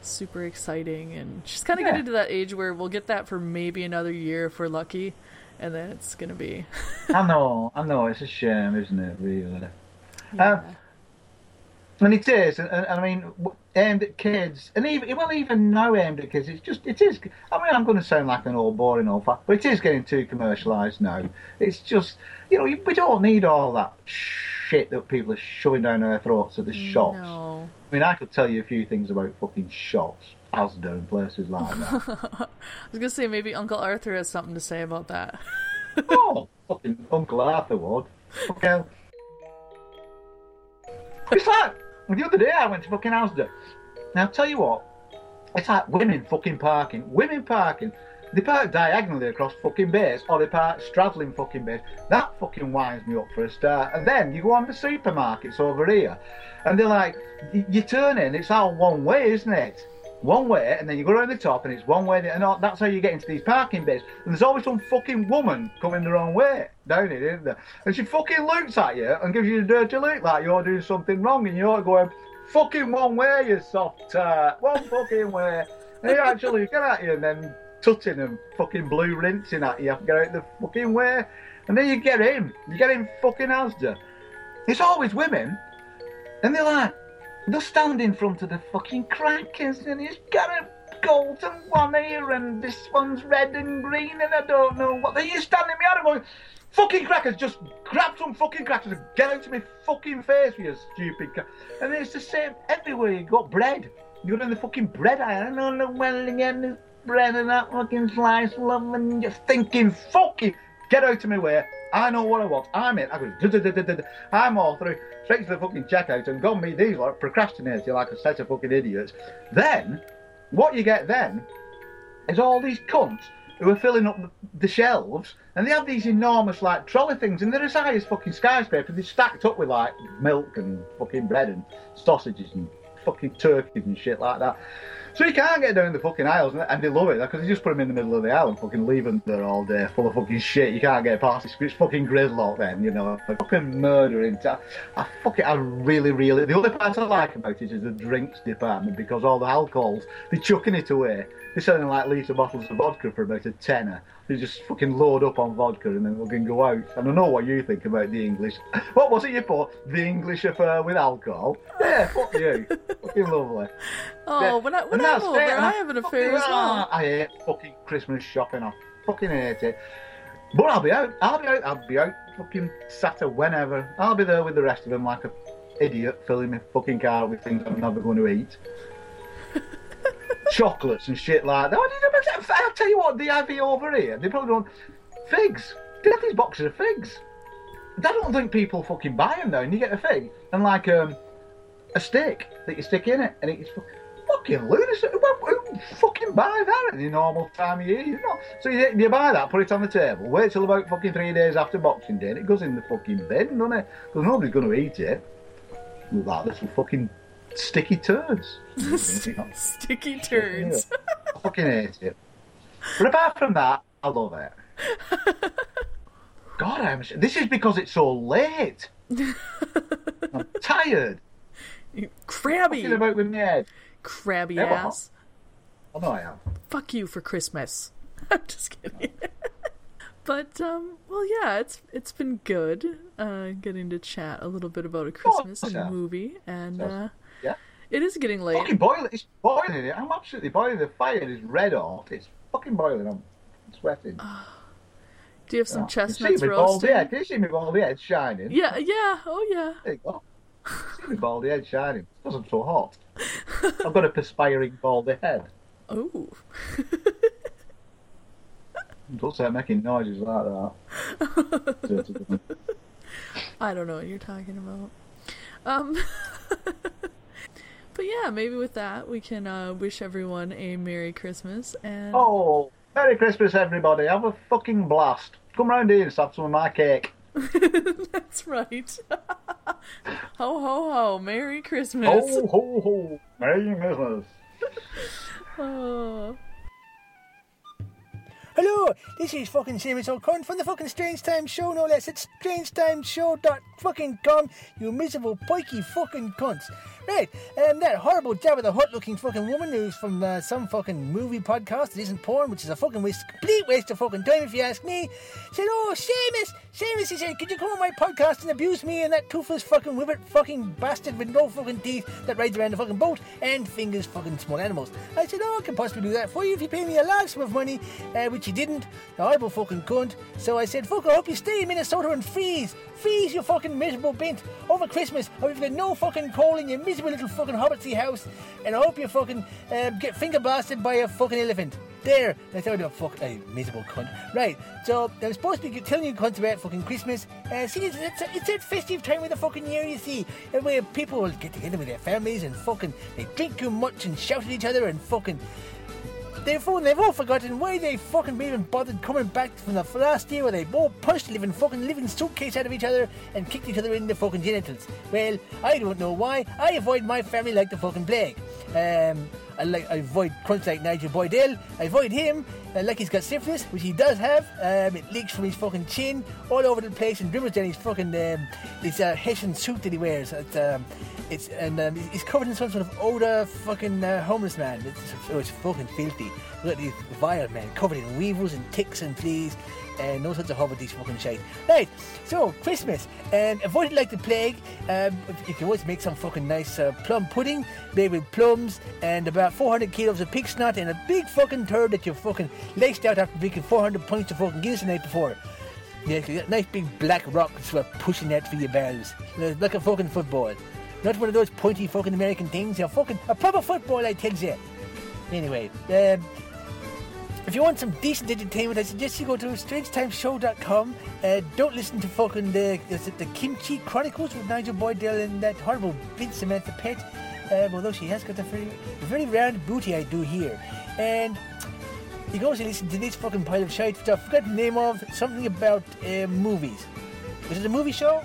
B: super exciting, and she's kind of getting to that age where we'll get that for maybe another year if we're lucky, and then it's gonna be.
C: I know, I know. It's a shame, isn't it? Really.
B: Yeah.
C: Um, And it is, and, and I mean, aimed at kids, and even well, even now aimed at kids. It's just, it is. I mean, I'm going to sound like an old boring old fat, but it is getting too commercialised now. It's just, you know, we don't need all that shit that people are shoving down our throats at the shops.
B: No.
C: I mean, I could tell you a few things about fucking shops, Asda, and places like that.
B: I was gonna say maybe Uncle Arthur has something to say about that.
C: oh, fucking Uncle Arthur would. Okay. It's like the other day I went to fucking Asda. Now tell you what, it's like women fucking parking. Women parking. They park diagonally across fucking bays, or they park straddling fucking bays. That fucking winds me up for a start. And then you go on the supermarkets over here, and they're like, you turn in, it's all one way, isn't it? One way, and then you go around the top, and it's one way, and all, that's how you get into these parking bays. And there's always some fucking woman coming the wrong way down it, isn't there? And she fucking looks at you and gives you a dirty look like you're doing something wrong, and you're going, fucking one way, you soft tart, one fucking way. And he actually looking at you and then tutting and fucking blue rinsing at you, get out the fucking way. And then you get in, you get in fucking Asda. It's always women, and they're like, they'll standing in front of the fucking crackers and he's got a golden one here and this one's red and green and I don't know what. Are you standing me out of fucking crackers, just grab some fucking crackers and get out of my fucking face your stupid cra-" And it's the same everywhere you got bread. You're in the fucking bread aisle. I don't know when again bread and that fucking slice love and you're thinking, fucking get out of my way. I know what I want. I'm in. I go. I'm all through, straight to the fucking checkout and gone me these like procrastinating like a set of fucking idiots. Then, what you get then is all these cunts who are filling up the- shelves and they have these enormous like trolley things and they're as high as fucking skyscrapers. They're stacked up with like milk and fucking bread and sausages and fucking turkeys and shit like that. So you can't get down the fucking aisles, and- they love it because they just put them in the middle of the aisle and fucking leave them there all day, full of fucking shit. You can't get past it. It's fucking gridlock then, you know. Fucking murdering. I, I fuck it. I really, really. The only part I like about it is the drinks department because all the alcohols they're chucking it away. They're selling like litre bottles of vodka for about a tenner. They just fucking load up on vodka and then fucking go out. And I know what you think about the English. What was it you put? The English affair with alcohol? Yeah, fuck you. fucking lovely.
B: Oh,
C: Yeah,
B: when, I, when
C: and
B: I'm older, I have an affair as well.
C: ah, I hate fucking Christmas shopping. I fucking hate it. But I'll be out. I'll be out. I'll be out fucking Saturday whenever. I'll be there with the rest of them like a idiot filling my fucking car with things I'm never going to eat. Chocolates and shit like that. I'll tell you what, the IV over here, they probably don't. Figs. They have these boxes of figs. I don't think people fucking buy them though. And you get a fig and like um, a stick that you stick in it, and it's fu- fucking lunacy. Who, who fucking buy that at the normal time of year? You know. So you, you buy that, put it on the table, wait till about fucking three days after Boxing Day, and it goes in the fucking bin, doesn't it? Because nobody's going to eat it. That little fucking sticky turds.
B: Sticky turds.
C: I fucking hate it. But apart from that, I love it. God, I'm. This is because it's so late. I'm tired.
B: Crabby.
C: Thinking about with my head.
B: Crabby
C: well.
B: ass.
C: I know I am.
B: Fuck you for Christmas. I'm just kidding. but um well yeah, it's it's been good uh getting to chat a little bit about a Christmas and a
C: yeah.
B: movie and uh
C: Yeah.
B: it is getting late.
C: Fucking boiling. It's boiling. it. I'm absolutely boiling. The fire is red hot. It's fucking boiling. I'm sweating.
B: Do you have some
C: Yeah. You
B: chestnuts
C: baldy
B: roasting?
C: head? Can you see me baldy head shining?
B: Yeah, yeah, oh yeah.
C: There you go. see me baldy head shining. Because I'm so hot. I've got a perspiring baldy head.
B: Oh.
C: Don't start making noises like that.
B: I don't know what you're talking about. Um But yeah, maybe with that we can uh wish everyone a Merry Christmas and
C: oh, Merry Christmas, everybody. Have a fucking blast. Come round here and have some of my cake.
B: that's right. ho ho ho, Merry Christmas.
C: Ho, ho, ho. Merry Christmas.
B: Oh.
D: Hello, this is fucking Seamus O'Connor from the fucking Strange Time Show, no less. It's strangetimeshow.fucking.com, you miserable pikey fucking cunts. Right, um, that horrible Jabba the Hutt looking fucking woman who's from uh, some fucking movie podcast that isn't porn, which is a fucking waste, complete waste of fucking time if you ask me, said, Oh, Seamus, Seamus, he said, could you come on my podcast and abuse me and that toothless fucking whippet fucking bastard with no fucking teeth that rides around the fucking boat and fingers fucking small animals? I said, Oh, I can possibly do that for you if you pay me a large sum of money, uh, which he didn't, the horrible fucking cunt. So I said, Fuck, I hope you stay in Minnesota and freeze. Freeze, you fucking miserable bint, over Christmas, or you've got no fucking coal in your miserable little fucking hobbitsy house, and I hope you fucking uh, get finger blasted by a fucking elephant. There, I thought, oh, fuck, a miserable cunt. Right, so I'm supposed to be telling you cunts about fucking Christmas. Uh, see, it's, it's, it's that festive time of the fucking year, you see, and where people will get together with their families and fucking, they drink too much and shout at each other and fucking, They've all, they've all forgotten why they fucking even bothered coming back from the last year where they all pushed the living fucking living suitcase out of each other and kicked each other in the fucking genitals. Well, I don't know why. I avoid my family like the fucking plague. Um, I like I avoid crunch like Nigel Boydell. I avoid him uh, like he's got syphilis, which he does have. Um, it leaks from his fucking chin all over the place and dribbles down his fucking um, his uh, Hessian suit that he wears. It's, um, it's and um, he's covered in some sort of odor, fucking uh, homeless man. It's, oh, it's fucking filthy. Look at these vile men covered in weevils and ticks and fleas. And no such a horrible these fucking shite. Right, so Christmas, and avoid it like the plague. Um, if you can always make some fucking nice uh, plum pudding made with plums and about 400 kilos of pig snot and a big fucking turd that you fucking laced out after drinking 400 pints of fucking Guinness the night before. Yeah, nice big black rock that's what pushing that for your barrels. Like a fucking football. Not one of those pointy fucking American things. A fucking a proper football, I tell you. Anyway, um, if you want some decent entertainment, I suggest you go to strangetimeshow.com. Uh, don't listen to fucking the the Kimchi Chronicles with Nigel Boydell and that horrible bitch Samantha Pett. Um, although she has got a very, very round booty, I do hear. And you can also listen to this fucking pile of shite stuff. I forgot the name of something about uh, movies. Is it a movie show?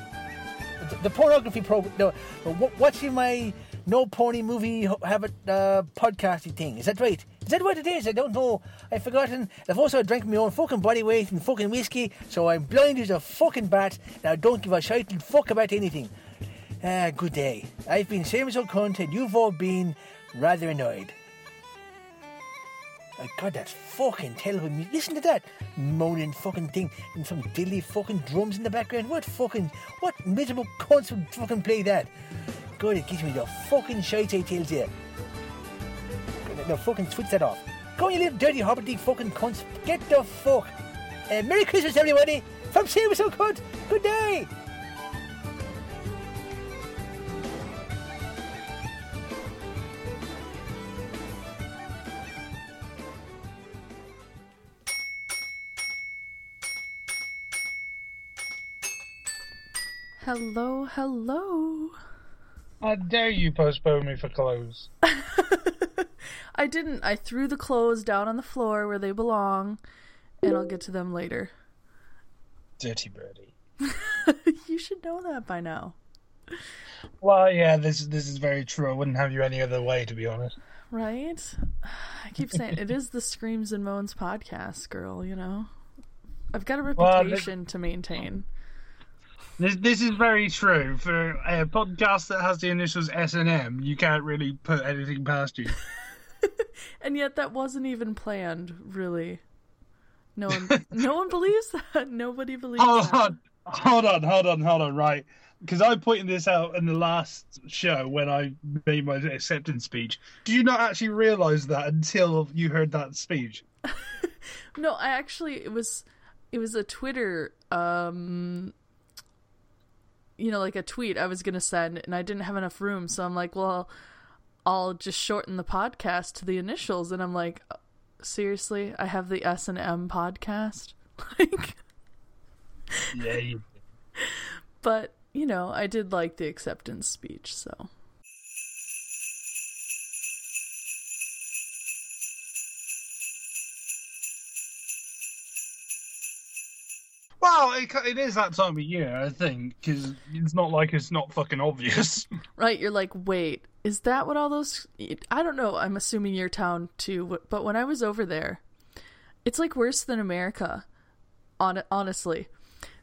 D: The, the pornography program. No, what, what's in my no pony movie have uh, thing? Is that right? Is that what it is? I don't know. I've forgotten. I've also drank my own fucking body weight in fucking whiskey, so I'm blind as a fucking bat, and I don't give a shite and fuck about anything. Ah, good day. I've been same as old cunt, and you've all been rather annoyed. My God, that's fucking terrible music. Listen to that moaning fucking thing and some dilly fucking drums in the background. What fucking, what miserable cunts would fucking play that? God, it gives me the fucking shite, I tells you. No, fucking switch that off. Go on, you little dirty hobbity fucking cunts. Get the fuck. Uh, Merry Christmas, everybody. From Sam so cunt. Good day.
B: Hello, hello.
E: How dare you postpone me for clothes?
B: I didn't. I threw the clothes down on the floor where they belong, and I'll get to them later.
E: Dirty birdie.
B: you should know that by now,
E: Well, yeah, this this is very true. I wouldn't have you any other way, to be honest.
B: right? I keep saying it is the Screams and Moans podcast, girl, you know? I've got a
E: Well, the-
B: reputation to maintain.
E: This this is very true. For a podcast that has the initials S and M, you can't really put anything past you.
B: And yet that wasn't even planned, really. No one no one believes that. Nobody believes
E: hold
B: that.
E: on, hold on, hold on, hold on. Right, because I pointed this out in the last show when I made my acceptance speech. Do you not actually realise that until you heard that speech?
B: No, I actually it was it was a Twitter um you know like a tweet I was going to send and I didn't have enough room so I'm like, well, I'll just shorten the podcast to the initials and I'm like, seriously, I have the S and M podcast. Like
E: Yeah, you.
B: but, you know, I did like the acceptance speech, so
E: Well, it, it is that time of year, I think, because it's not like it's not fucking obvious.
B: Right, you're like, wait, is that what all those? I don't know. I'm assuming your town too, but when I was over there, it's like worse than America. On honestly,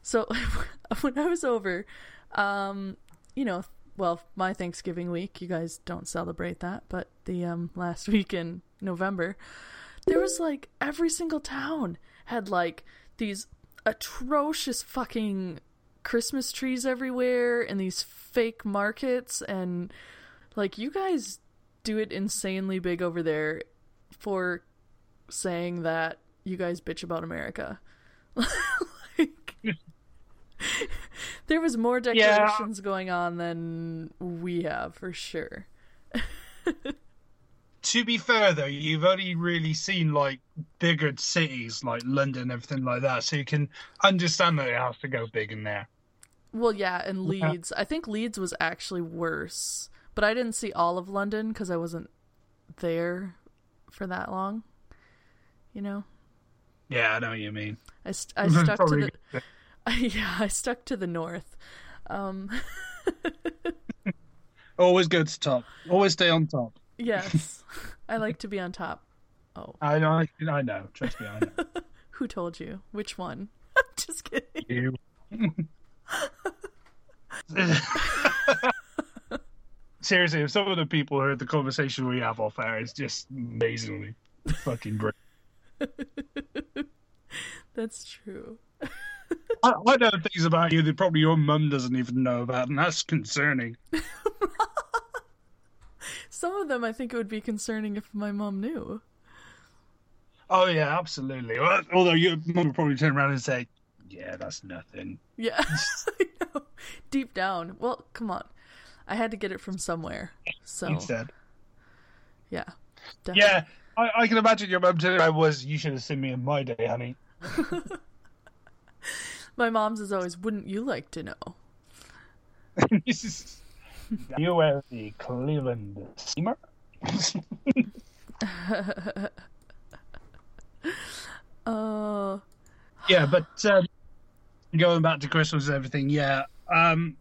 B: so when I was over, um, you know, well, my Thanksgiving week, you guys don't celebrate that, but the um last week in November, there was like every single town had like these atrocious fucking Christmas trees everywhere and these fake markets and like you guys do it insanely big over there for saying that you guys bitch about America. like there was more decorations going on than we have for sure.
E: to be fair, though, you've only really seen like bigger cities like London and everything like that, so you can understand that it has to go big in there.
B: Well, yeah, and
E: Yeah.
B: Leeds. I think Leeds was actually worse, but I didn't see all of London because I wasn't there for that long. You know,
E: Yeah, I know what you mean.
B: I st- I stuck to the yeah I stuck to the north. Um,
E: always go to top. Always stay on top.
B: Yes, I like to be on top. Oh,
E: I know. I know. Trust me, I know.
B: who told you? Which one? Just kidding.
E: you. Seriously, if some of the people heard the conversation we have off air, it's just amazingly fucking great.
B: That's true.
E: I, I know things about you that probably your mum doesn't even know about, and that's concerning.
B: Some of them I think it would be concerning if my mom knew.
E: Oh yeah, absolutely. Well, Although your mum would probably turn around and say, "Yeah, that's nothing."
B: Yeah, I know. Deep down. Well, come on. I had to get it from somewhere. So,
E: Instead,
B: yeah. Definitely.
E: yeah, I, I can imagine your mum turning around was, "You should have seen me in my day, honey."
B: My mom's is always, wouldn't you like to know?
E: you were the Cleveland steamer.
B: Uh,
E: Yeah, but um, going back to Christmas and everything, yeah. Um,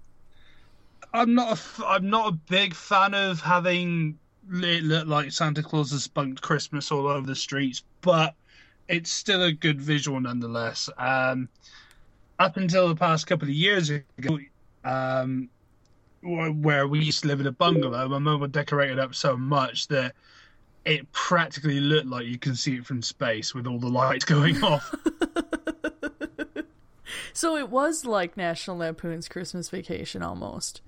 E: I'm not a f- I'm not a big fan of having it look like Santa Claus has spunked Christmas all over the streets, but it's still a good visual nonetheless. Um, up until the past couple of years ago, um, wh- where we used to live in a bungalow, my mum would decorate it up so much that it practically looked like you can see it from space with all the lights going off.
B: so it was like National Lampoon's Christmas Vacation almost.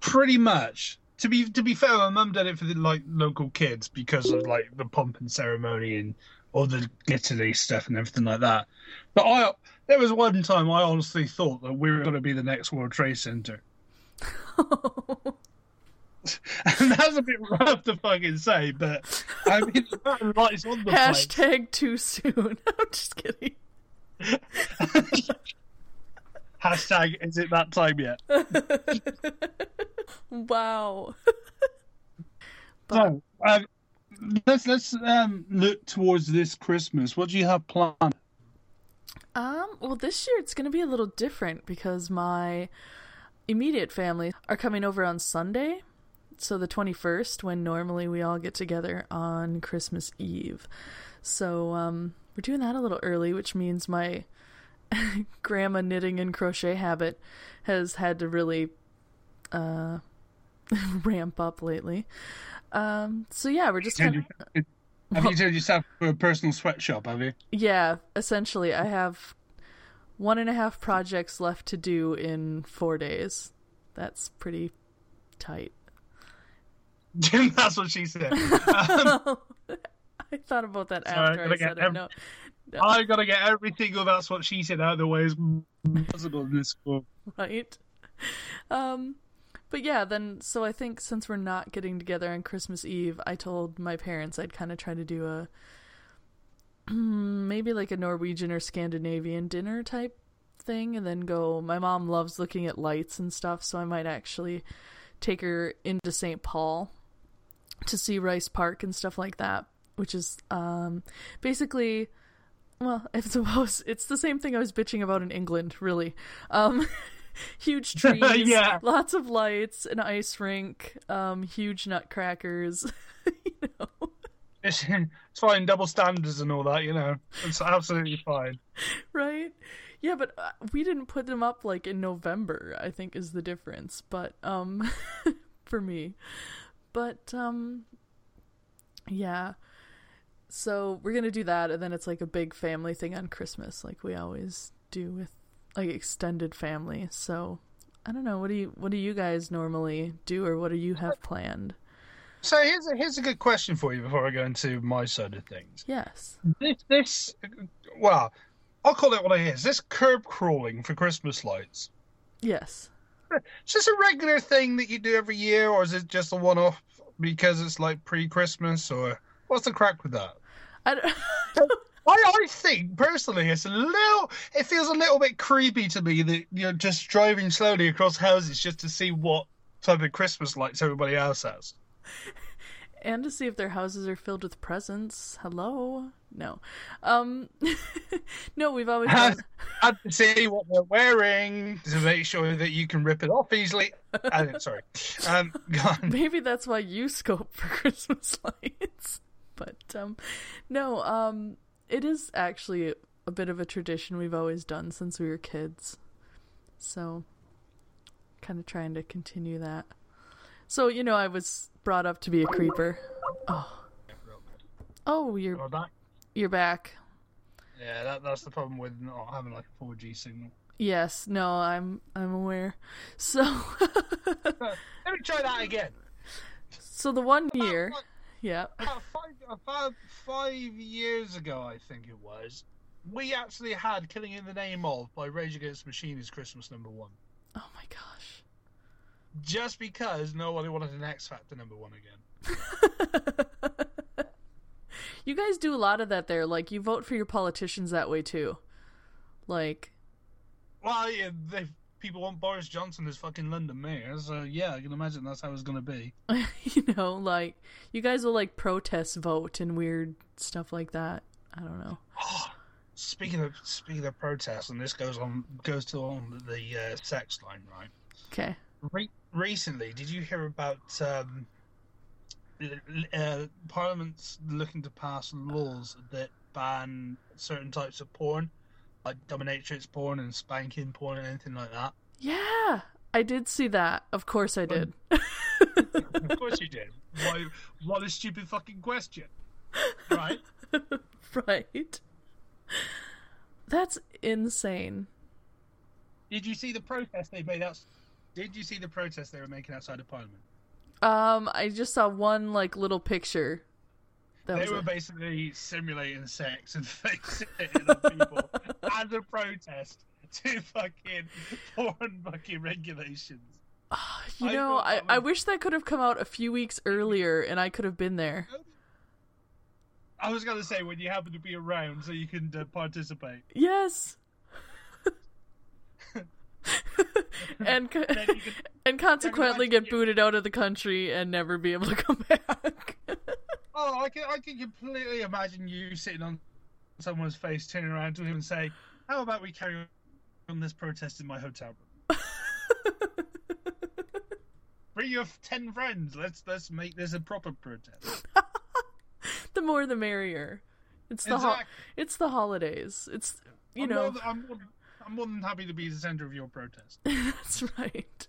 E: Pretty much. To be to be fair, my mum did it for the like local kids because of like the pomp and ceremony and all the glittery stuff and everything like that. But I there was one time I honestly thought that we were going to be the next World Trade Center, that's a bit rough to fucking say. But I mean, the lights on the place.
B: Hashtag too soon. I'm just kidding.
E: Hashtag is it that time yet?
B: Wow.
E: So, um, let's let's um, look towards this Christmas. What do you have planned?
B: Um, well, this year it's going to be a little different because my immediate family are coming over on Sunday, so the 21st, when normally we all get together on Christmas Eve. So, um, we're doing that a little early, which means my grandma knitting and crochet habit has had to really uh, ramp up lately. Um, so yeah, we're just kind of
E: Have you turned yourself for a personal sweatshop? Have you?
B: Yeah, essentially, I have one and a half projects left to do in four days. That's pretty tight.
E: That's what she said. Um,
B: I thought about that after
E: gotta
B: I said it.
E: ev-
B: No,
E: I gotta get everything of that's what she said out of the way as possible in this call.
B: right? Um, but yeah, then so I think since we're not getting together on Christmas Eve, I told my parents I'd kind of try to do a maybe like a Norwegian or Scandinavian dinner type thing, and then go. My mom loves looking at lights and stuff, so I might actually take her into St. Paul to see Rice Park and stuff like that, which is um basically well, I suppose it's the same thing I was bitching about in England, really. Um, huge trees,
E: Yeah.
B: lots of lights, an ice rink, um, huge nutcrackers.
E: It's, it's fine, double standards and all that, you know. It's absolutely fine.
B: right? Yeah, but uh, we didn't put them up like in November. I think is the difference. But um, for me, but um, yeah. So we're gonna do that, and then it's like a big family thing on Christmas, like we always do with like extended family. So I don't know. What do you What do you guys normally do, or what do you have planned?
E: So here's a, here's a good question for you before I go into my side of things.
B: Yes.
E: This, this well, I'll call it what it is. This curb crawling for Christmas lights.
B: Yes.
E: Is this a regular thing that you do every year, or is it just a one-off because it's like pre-Christmas, or what's the crack with that?
B: I don't,
E: I, I think personally, it's a little. It feels a little bit creepy to me that you're just driving slowly across houses just to see what type of Christmas lights everybody else has.
B: and to see if their houses are filled with presents. Hello? No. Um No, we've always done,
E: and to see what they're wearing to make sure that you can rip it off easily. Uh, sorry, um,
B: maybe that's why you scope for Christmas lights. But um no, um it is actually a bit of a tradition we've always done since we were kids. So kind of trying to continue that. So, you know, I was brought up to be a creeper. Oh. Oh, you're
E: Or that.
B: you're back.
E: Yeah, that, that's the problem with not having like a 4G signal.
B: Yes, no, I'm I'm aware. So
E: Let me try that again.
B: so the one year, yeah.
E: about five, about five years ago, I think it was, we actually had "Killing in the Name of" by Rage Against the Machine as Christmas number one,
B: Oh my gosh.
E: Just because nobody wanted an X Factor number one again.
B: you guys do a lot of that there. Like you vote for your politicians that way too. Like
E: Well, yeah, they, people want Boris Johnson as fucking London mayor, so yeah, I can imagine that's how it's gonna be.
B: you know, like you guys will like protest vote and weird stuff like that. I don't know.
E: Speaking of speaking of protests, and this goes on goes to on the uh, sex line, right?
B: Okay.
E: Re- recently, did you hear about um, uh, Parliament's looking to pass laws that ban certain types of porn, like dominatrix porn and spanking porn and anything like that?
B: Yeah, I did see that. Of course I did.
E: of course you did. Why? What a stupid fucking question, right?
B: right. That's insane.
E: Did you see the protest they made out? Did you see the protest they were making outside of Parliament?
B: Um, I just saw one like little picture. That
E: They were
B: it.
E: basically simulating sex and fixing it on people as a protest to fucking porn fucking regulations.
B: You
E: I
B: know, I,
E: that
B: I wish that could have come out a few weeks earlier and I could have been there.
E: I was gonna say when you happen to be around so you can uh, participate.
B: Yes. and co-
E: can-
B: and consequently get booted out of the country and never be able to come back.
E: Oh, I can I can completely imagine you sitting on someone's face, turning around to him and say, "How about we carry on this protest in my hotel room? Bring your ten friends. Let's let's make this a proper protest."
B: the more the merrier. It's the ho- it's the holidays. It's you
E: I'm
B: know
E: more I'm, more, than happy to be the center of your protest.
B: that's right.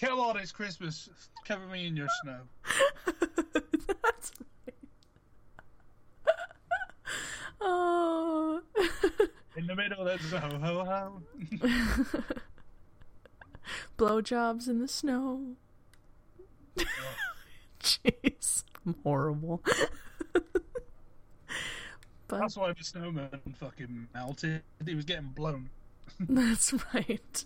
E: Come on, it's Christmas. Cover me in your snow.
B: that's right. Oh.
E: In the middle, there's a ho ho ho.
B: Blowjobs in the snow. Jeez, I'm horrible. But
E: That's why the snowman fucking melted. He was getting blown.
B: that's right.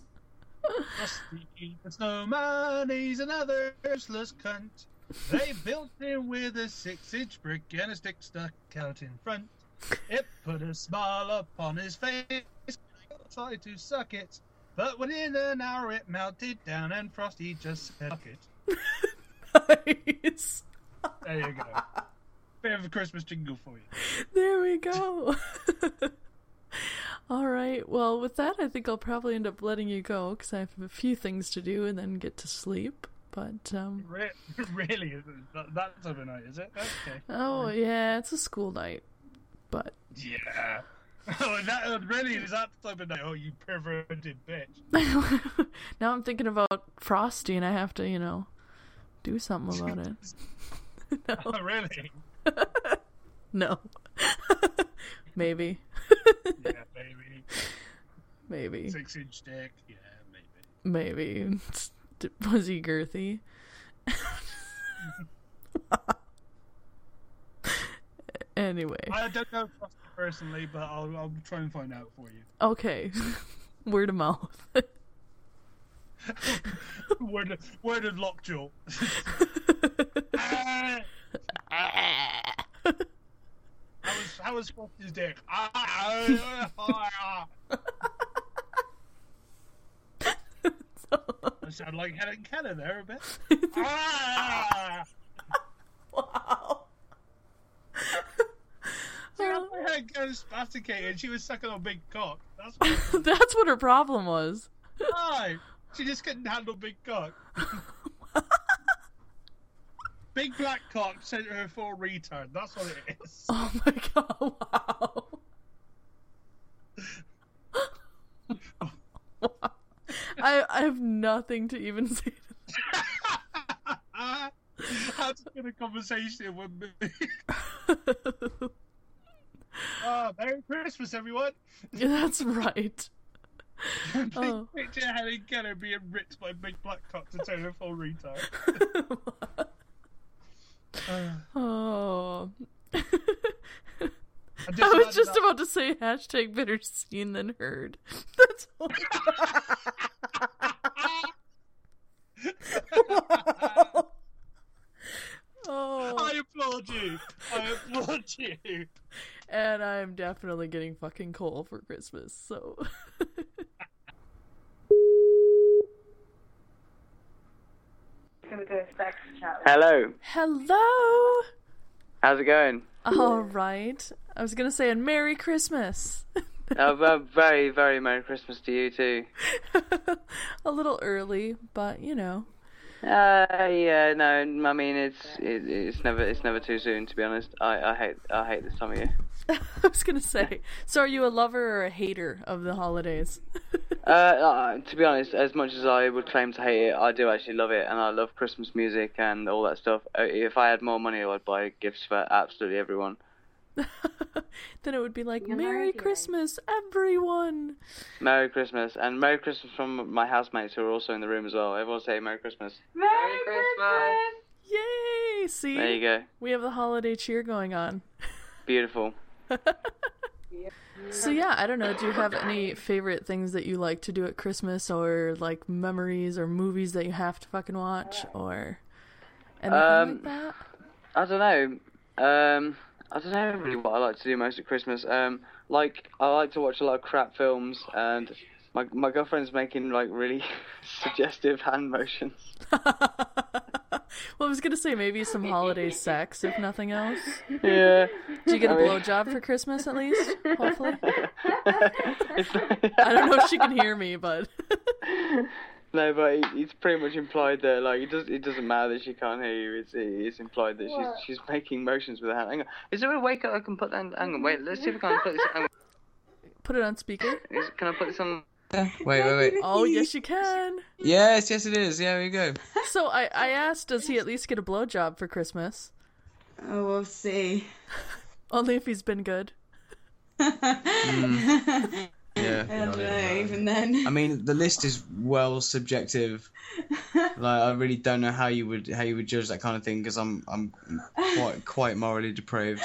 E: Frosty the snowman, he's another useless cunt. They built him with a six-inch brick and a stick stuck out in front. It put a smile upon his face. I tried to suck it, but within an hour it melted down, and Frosty just said, "Fuck it."
B: nice.
E: There you go. Bit of a Christmas jingle for you.
B: There we go. All right. Well, with that, I think I'll probably end up letting you go because I have a few things to do and then get to sleep. But um,
E: Re- really? That, that's overnight, is it? Okay.
B: oh yeah, it's a school night. But
E: Yeah. Oh, that really is that type of night? Oh, you perverted bitch.
B: now I'm thinking about Frosty, and I have to, you know, do something about it.
E: Oh, really?
B: No. maybe.
E: Yeah, maybe.
B: Maybe.
E: Six inch dick. Yeah, maybe.
B: Maybe. Was he girthy? anyway.
E: I don't know personally, but I'll, I'll try and find out for you.
B: Okay. Word of mouth.
E: word, of, word of lockjaw. Ah! How was how was Frosty's dick? Ah. I sound like Helen Keller there a bit. Ah!
B: wow.
E: How Helen Keller spasticated. She was sucking on big cock. That's what.
B: That's what her problem was.
E: Why? She just couldn't handle big cock. big black cock sent her for a retard. That's what it is.
B: Oh my god, wow. Wow. I I have nothing to even say. to
E: How to in a conversation with me. Ah, Merry Christmas, everyone.
B: That's right. Oh.
E: Picture Helen Keller being ripped by Big Black Cock to turn her full retard.
B: Oh.
E: oh.
B: I
E: I
B: was just about to say hashtag better seen than heard. That's oh,
E: I applaud you. I applaud you.
B: and I'm definitely getting fucking coal for Christmas. So
F: Hello.
B: hello.
F: How's it going?
B: All right. I was gonna say a Merry Christmas.
F: uh, well, very, very Merry Christmas to you too.
B: a little early, but you know.
F: Uh, yeah, no, I mean it's it, it's never it's never too soon to be honest. I, I hate I hate this time of year.
B: I was gonna say. So, are you a lover or a hater of the holidays?
F: Uh, uh, to be honest, as much as I would claim to hate it, I do actually love it, and I love Christmas music and all that stuff. Uh, If I had more money, I'd buy gifts for absolutely everyone.
B: then it would be like Merry Christmas, everyone.
F: Merry Christmas and Merry Christmas from my housemates who are also in the room as well. Everyone say Merry Christmas.
G: Merry Christmas!
B: Yay! See,
F: There you go.
B: we have the holiday cheer going on.
F: Beautiful.
B: So yeah, I don't know. Do you have any favorite things that you like to do at Christmas, or like memories or movies that you have to fucking watch, or anything
F: Um,
B: like that?
F: I don't know. Um, I don't know really what I like to do most at Christmas. Um, like I like to watch a lot of crap films, and my my girlfriend's making like really suggestive hand motions.
B: well, I was gonna say maybe some holiday sex, if nothing else.
F: Yeah.
B: Do you get a
F: I mean-
B: blowjob for Christmas at least? Hopefully.
F: It's,
B: I don't know if she can hear me, but
F: No, but it's pretty much implied that like it does it doesn't matter that she can't hear you. It's it's implied that she's she's making motions with her hand. Hang on. Is there a way I can put that? Hang on. Wait. Let's see if I can put this. Hang on.
B: put it on speaker.
F: Is, can I put this on?
H: Wait, wait, wait.
B: Oh yes, you can.
H: Yes, yes, it is. Yeah, there you go.
B: So I I asked, does he at least get a blowjob for Christmas?
I: Oh, we'll see.
B: Only if he's been good. Mm.
H: Yeah.
I: I don't know, even then.
H: I mean, the list is well subjective. Like, I really don't know how you would how you would judge that kind of thing because I'm I'm quite quite morally depraved.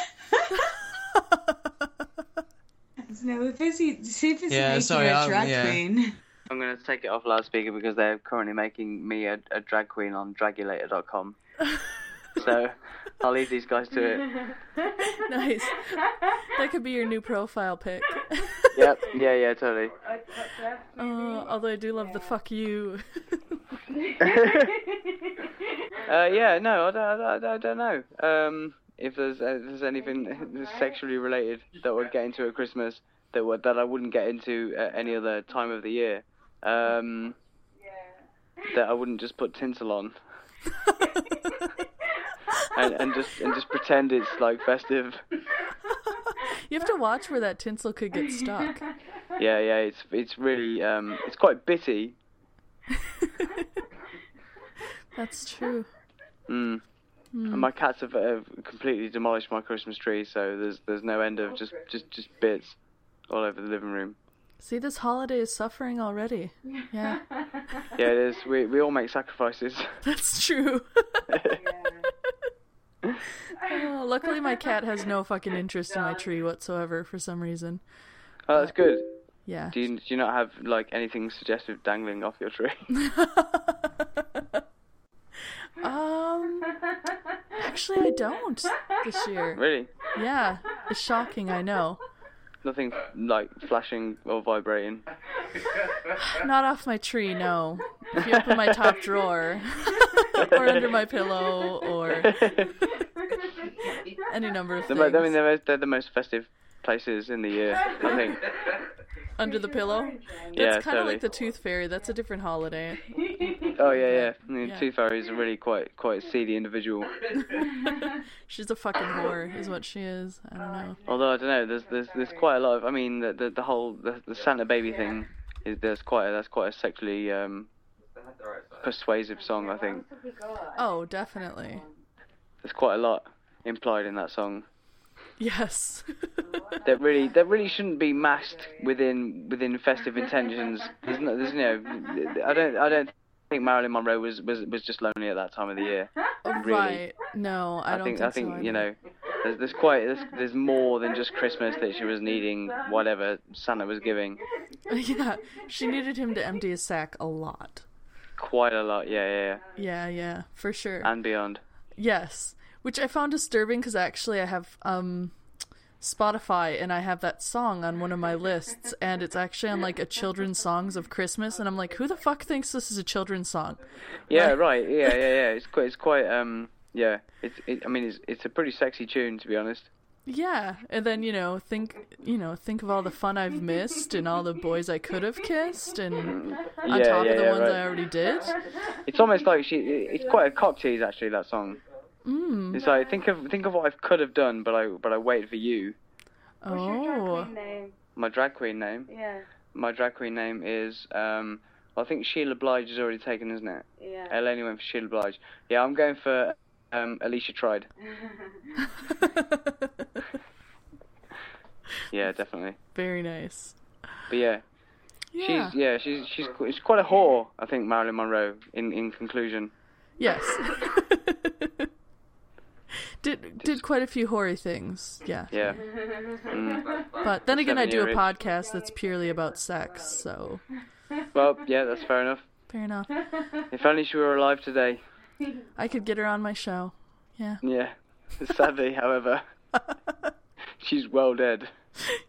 I: No, if it's, see if it's
H: Yeah,
I: making
H: sorry,
I: you a
H: I'm-
I: drag
H: yeah.
I: queen.
F: I'm gonna take it off loudspeaker because they're currently making me a, a drag queen on dragulator.com. so I'll leave these guys to it.
B: Nice. That could be your new profile pic.
F: Yep. Yeah. Yeah. Totally.
B: Uh, although I do love the fuck you.
F: Uh, yeah, no, I don't, I don't, I don't know. Um, if there's uh, if there's anything sexually related that would get into at Christmas that would, that I wouldn't get into at any other time of the year, um, that I wouldn't just put tinsel on and, and just and just pretend it's like festive.
B: You have to watch where that tinsel could get stuck.
F: Yeah, yeah, it's it's really um, it's quite bitty.
B: That's true.
F: Mm. And my cats have, have completely demolished my Christmas tree, so there's there's no end of just just just bits all over the living room.
B: See, this holiday is suffering already. Yeah,
F: Yeah, it is. We we all make sacrifices.
B: that's true. Oh, luckily, my cat has no fucking interest in my tree whatsoever for some reason.
F: Oh, that's good.
B: Yeah.
F: Do you do you not have like anything suggestive dangling off your tree?
B: Um, actually, I don't this year.
F: really?
B: Yeah, it's shocking. I know.
F: Nothing like flashing or vibrating.
B: Not off my tree, no. If you open my top drawer, or under my pillow, or any number of
F: The
B: things.
F: mo- I mean, they're, they're the most festive places in the year. I think.
B: Under the pillow. That's
F: Yeah,
B: kind of
F: totally.
B: like the Tooth Fairy. That's a different holiday.
F: Oh yeah, yeah. I mean,
B: Yeah.
F: Tooth Fairy is a really quite quite seedy individual.
B: She's a fucking whore, is what she is. I don't know.
F: Although I don't know, there's there's there's quite a lot of. I mean, the the, the whole the, the Santa baby thing is there's quite a, that's quite a sexually um, persuasive song. I think.
B: Oh, definitely.
F: there's quite a lot implied in that song.
B: Yes.
F: that really that really shouldn't be masked within within festive intentions. There's no, there's no I don't I don't think Marilyn Monroe was was was just lonely at that time of the year. Really.
B: Right. No, I,
F: I,
B: don't
F: think,
B: think
F: I think
B: so.
F: you know there's there's quite there's, there's more than just Christmas that she was needing whatever Santa was giving.
B: yeah, she needed him to empty his sack a lot.
F: Quite a lot, yeah, yeah,
B: Yeah, yeah, for sure.
F: and beyond.
B: Yes, which I found disturbing because actually I have um Spotify and I have that song on one of my lists and it's actually on like a children's songs of Christmas and I'm like, who the fuck thinks this is a children's song?
F: Yeah,
B: Like-
F: right. Yeah, yeah, yeah. It's quite it's quite um yeah. It's it, I mean it's it's a pretty sexy tune to be honest.
B: Yeah, and then you know think you know think of all the fun I've missed and all the boys I could have kissed and on
F: Yeah,
B: top
F: yeah,
B: of the
F: yeah,
B: ones
F: right.
B: I already did.
F: It's almost like she. It's quite a cock tease actually. That song.
B: Mm.
F: It's like think of think of what I could have done, but I but I waited for you.
B: Oh,
I: name?
F: My drag queen name.
I: Yeah,
F: My drag queen name is um. Well, I think Sheila Blige is already taken, isn't it?
I: yeah.
F: Eleni went for Sheila Blige. Yeah, I'm going for um Alicia Tried. Yeah, definitely.
B: very nice.
F: But yeah,
B: Yeah.
F: she's yeah she's she's she's quite a whore. I think Marilyn Monroe. In in conclusion.
B: Yes. did did quite a few hoary things. Yeah.
F: Yeah. Mm.
B: But then again, I do a
F: Seven-year-itch.
B: podcast that's purely about sex, so
F: Well, yeah, that's fair enough.
B: fair enough.
F: If only she were alive today.
B: I could get her on my show. Yeah.
F: Yeah. Sadly, however, she's well dead.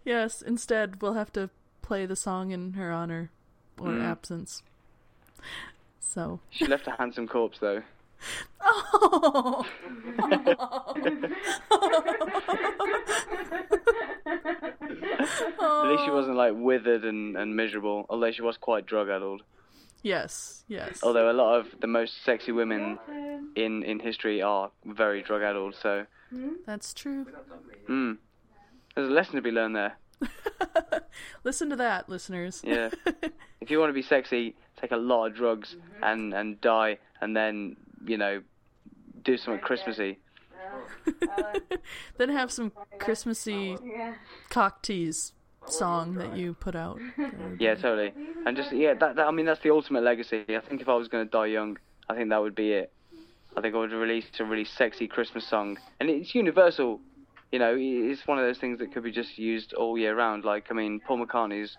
B: Yes. Instead, we'll have to play the song in her honor or
F: Mm.
B: absence. So.
F: She left a handsome corpse, though.
B: Oh.
F: At least she wasn't like withered and, and miserable, although she was quite drug addled.
B: Yes. Yes.
F: Although a lot of the most sexy women in, in history are very drug addled, so
B: That's true.
F: mm, there's a lesson to be learned there.
B: Listen to that, listeners.
F: Yeah. if you want to be sexy, take a lot of drugs and, and die, and then you know do something Christmassy.
B: then have some Christmassy cock tease song that you put out.
F: Yeah, totally. And just yeah, that, that I mean that's the ultimate legacy. I think if I was going to die young, I think that would be it. I think I would release a really sexy Christmas song, and it's universal. You know, it's one of those things that could be just used all year round. Like I mean, Paul McCartney's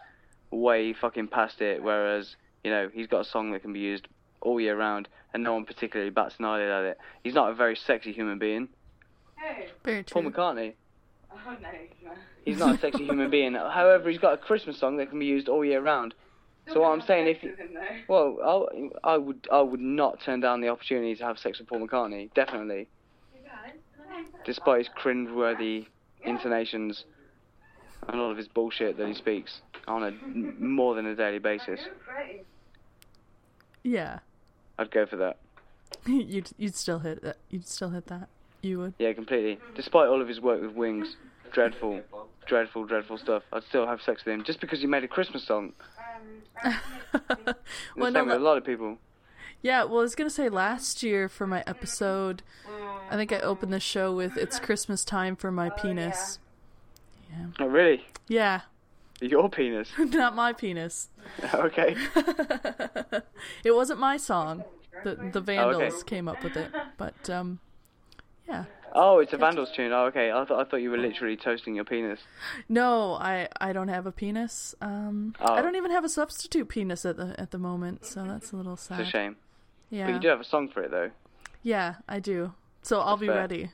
F: way fucking past it, whereas you know he's got a song that can be used all year round, and no one particularly bats an eyelid at it. He's not a very sexy human being.
B: Very
F: Paul
B: true.
F: McCartney.
I: Oh no, no.
F: He's not a sexy human being. However, he's got a Christmas song that can be used all year round. So what I'm saying, if well, I'll, I would I would not turn down the opportunity to have sex with Paul McCartney, definitely. Despite his cringe-worthy intonations and all of his bullshit that he speaks on a more than a daily basis,
B: Yeah.
F: I'd go for that.
B: you'd you'd still hit that. You'd still hit that. You would.
F: Yeah, completely. Despite all of his work with Wings, dreadful, dreadful, dreadful stuff. I'd still have sex with him just because he made a Christmas song.
B: well,
F: The
B: no,
F: same with a lot of people.
B: yeah. Well, I was gonna say last year for my episode, I think I opened the show with "It's Christmas time for my oh, penis." Yeah.
F: Oh, really?
B: Yeah,
F: Your penis?
B: not my penis.
F: okay.
B: it wasn't my song. The the Vandals
F: Oh, okay.
B: came up with it, but um, yeah.
F: Oh, it's a Vandals tune. Oh, okay. I thought I thought you were literally toasting your penis.
B: No, I I don't have a penis. Um,
F: Oh.
B: I don't even have a substitute penis at the at the moment, so that's a little sad.
F: It's a shame.
B: Yeah,
F: But you do have a song for it though.
B: yeah, I do. So I'll be
F: fair.
B: ready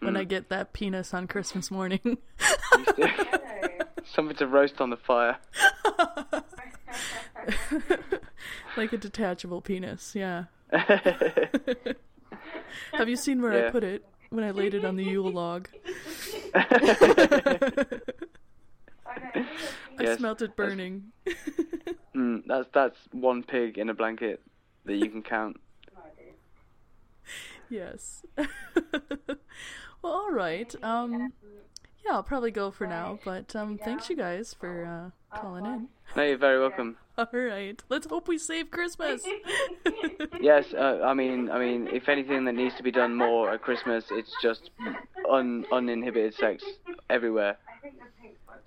B: when
F: Mm.
B: I get that penis on Christmas morning.
F: Something to roast on the fire.
B: like a detachable penis. Yeah. Have you seen where I put it when I laid it on the Yule log? I
F: Yes,
B: smelt it burning.
F: Mm, that's that's one pig in a blanket that you can count.
B: Yes. well, all right. Um, yeah, I'll probably go for now. But um, thanks you guys for uh, calling in.
F: No, you're very welcome.
B: All right. Let's hope we save Christmas.
F: Yes, uh, I mean, I mean, if anything that needs to be done more at Christmas, it's just un, uninhibited sex everywhere.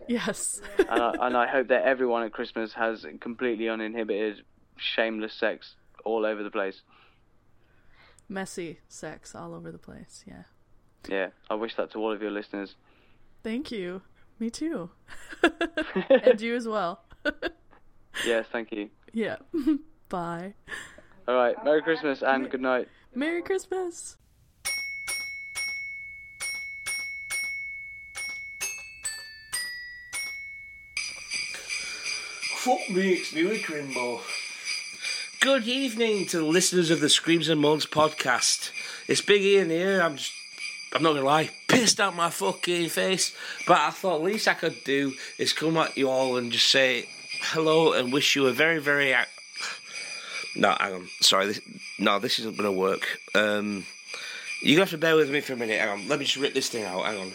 B: yes.
F: And I, and I hope that everyone at Christmas has completely uninhibited, shameless sex all over the place.
B: Messy sex all over the place. Yeah.
F: Yeah, I wish that to all of your listeners.
B: Thank you. Me too. and you as well.
F: Yes, thank you.
B: yeah. Bye.
F: All right, Merry Christmas and good night.
B: Merry Christmas.
C: Fuck me, it's Newy Crimbo. Good evening to the listeners of the Screams and Moans podcast. It's Big Ian here. I'm just, I'm not gonna lie, pissed out my fucking face. But I thought least I could do is come at you all and just say hello and wish you a very, very. No, hang on. Sorry, this, no, this isn't gonna work. Um, you have to bear with me for a minute. Hang on. Let me just rip this thing out. Hang on.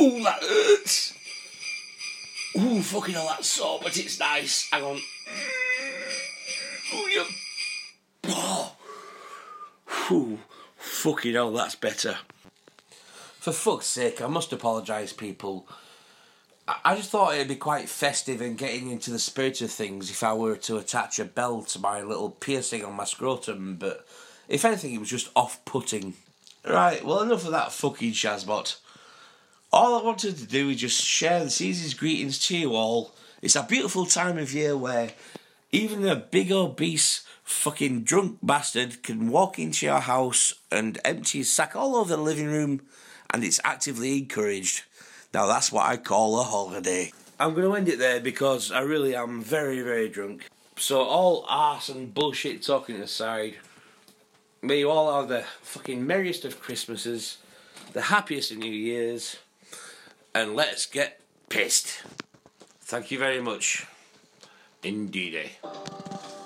C: Ooh, that hurts. Ooh, fucking hell, that's sore, but it's nice. Hang on. Ooh, you. Ooh, fucking hell, that's better. For fuck's sake, I must apologise, people. I- I just thought it'd be quite festive and getting into the spirit of things if I were to attach a bell to my little piercing on my scrotum, but if anything, it was just off putting. Right, well, enough of that fucking Shazbot. All I wanted to do is just share the season's greetings to you all. It's a beautiful time of year where even a big obese fucking drunk bastard can walk into your house and empty his sack all over the living room and it's actively encouraged. Now that's what I call a holiday. I'm going to end it there because I really am very, very drunk. So all arse and bullshit talking aside, may you all have the fucking merriest of Christmases, the happiest of New Years, and let's get pissed. Thank you very much. Indeedy. Eh?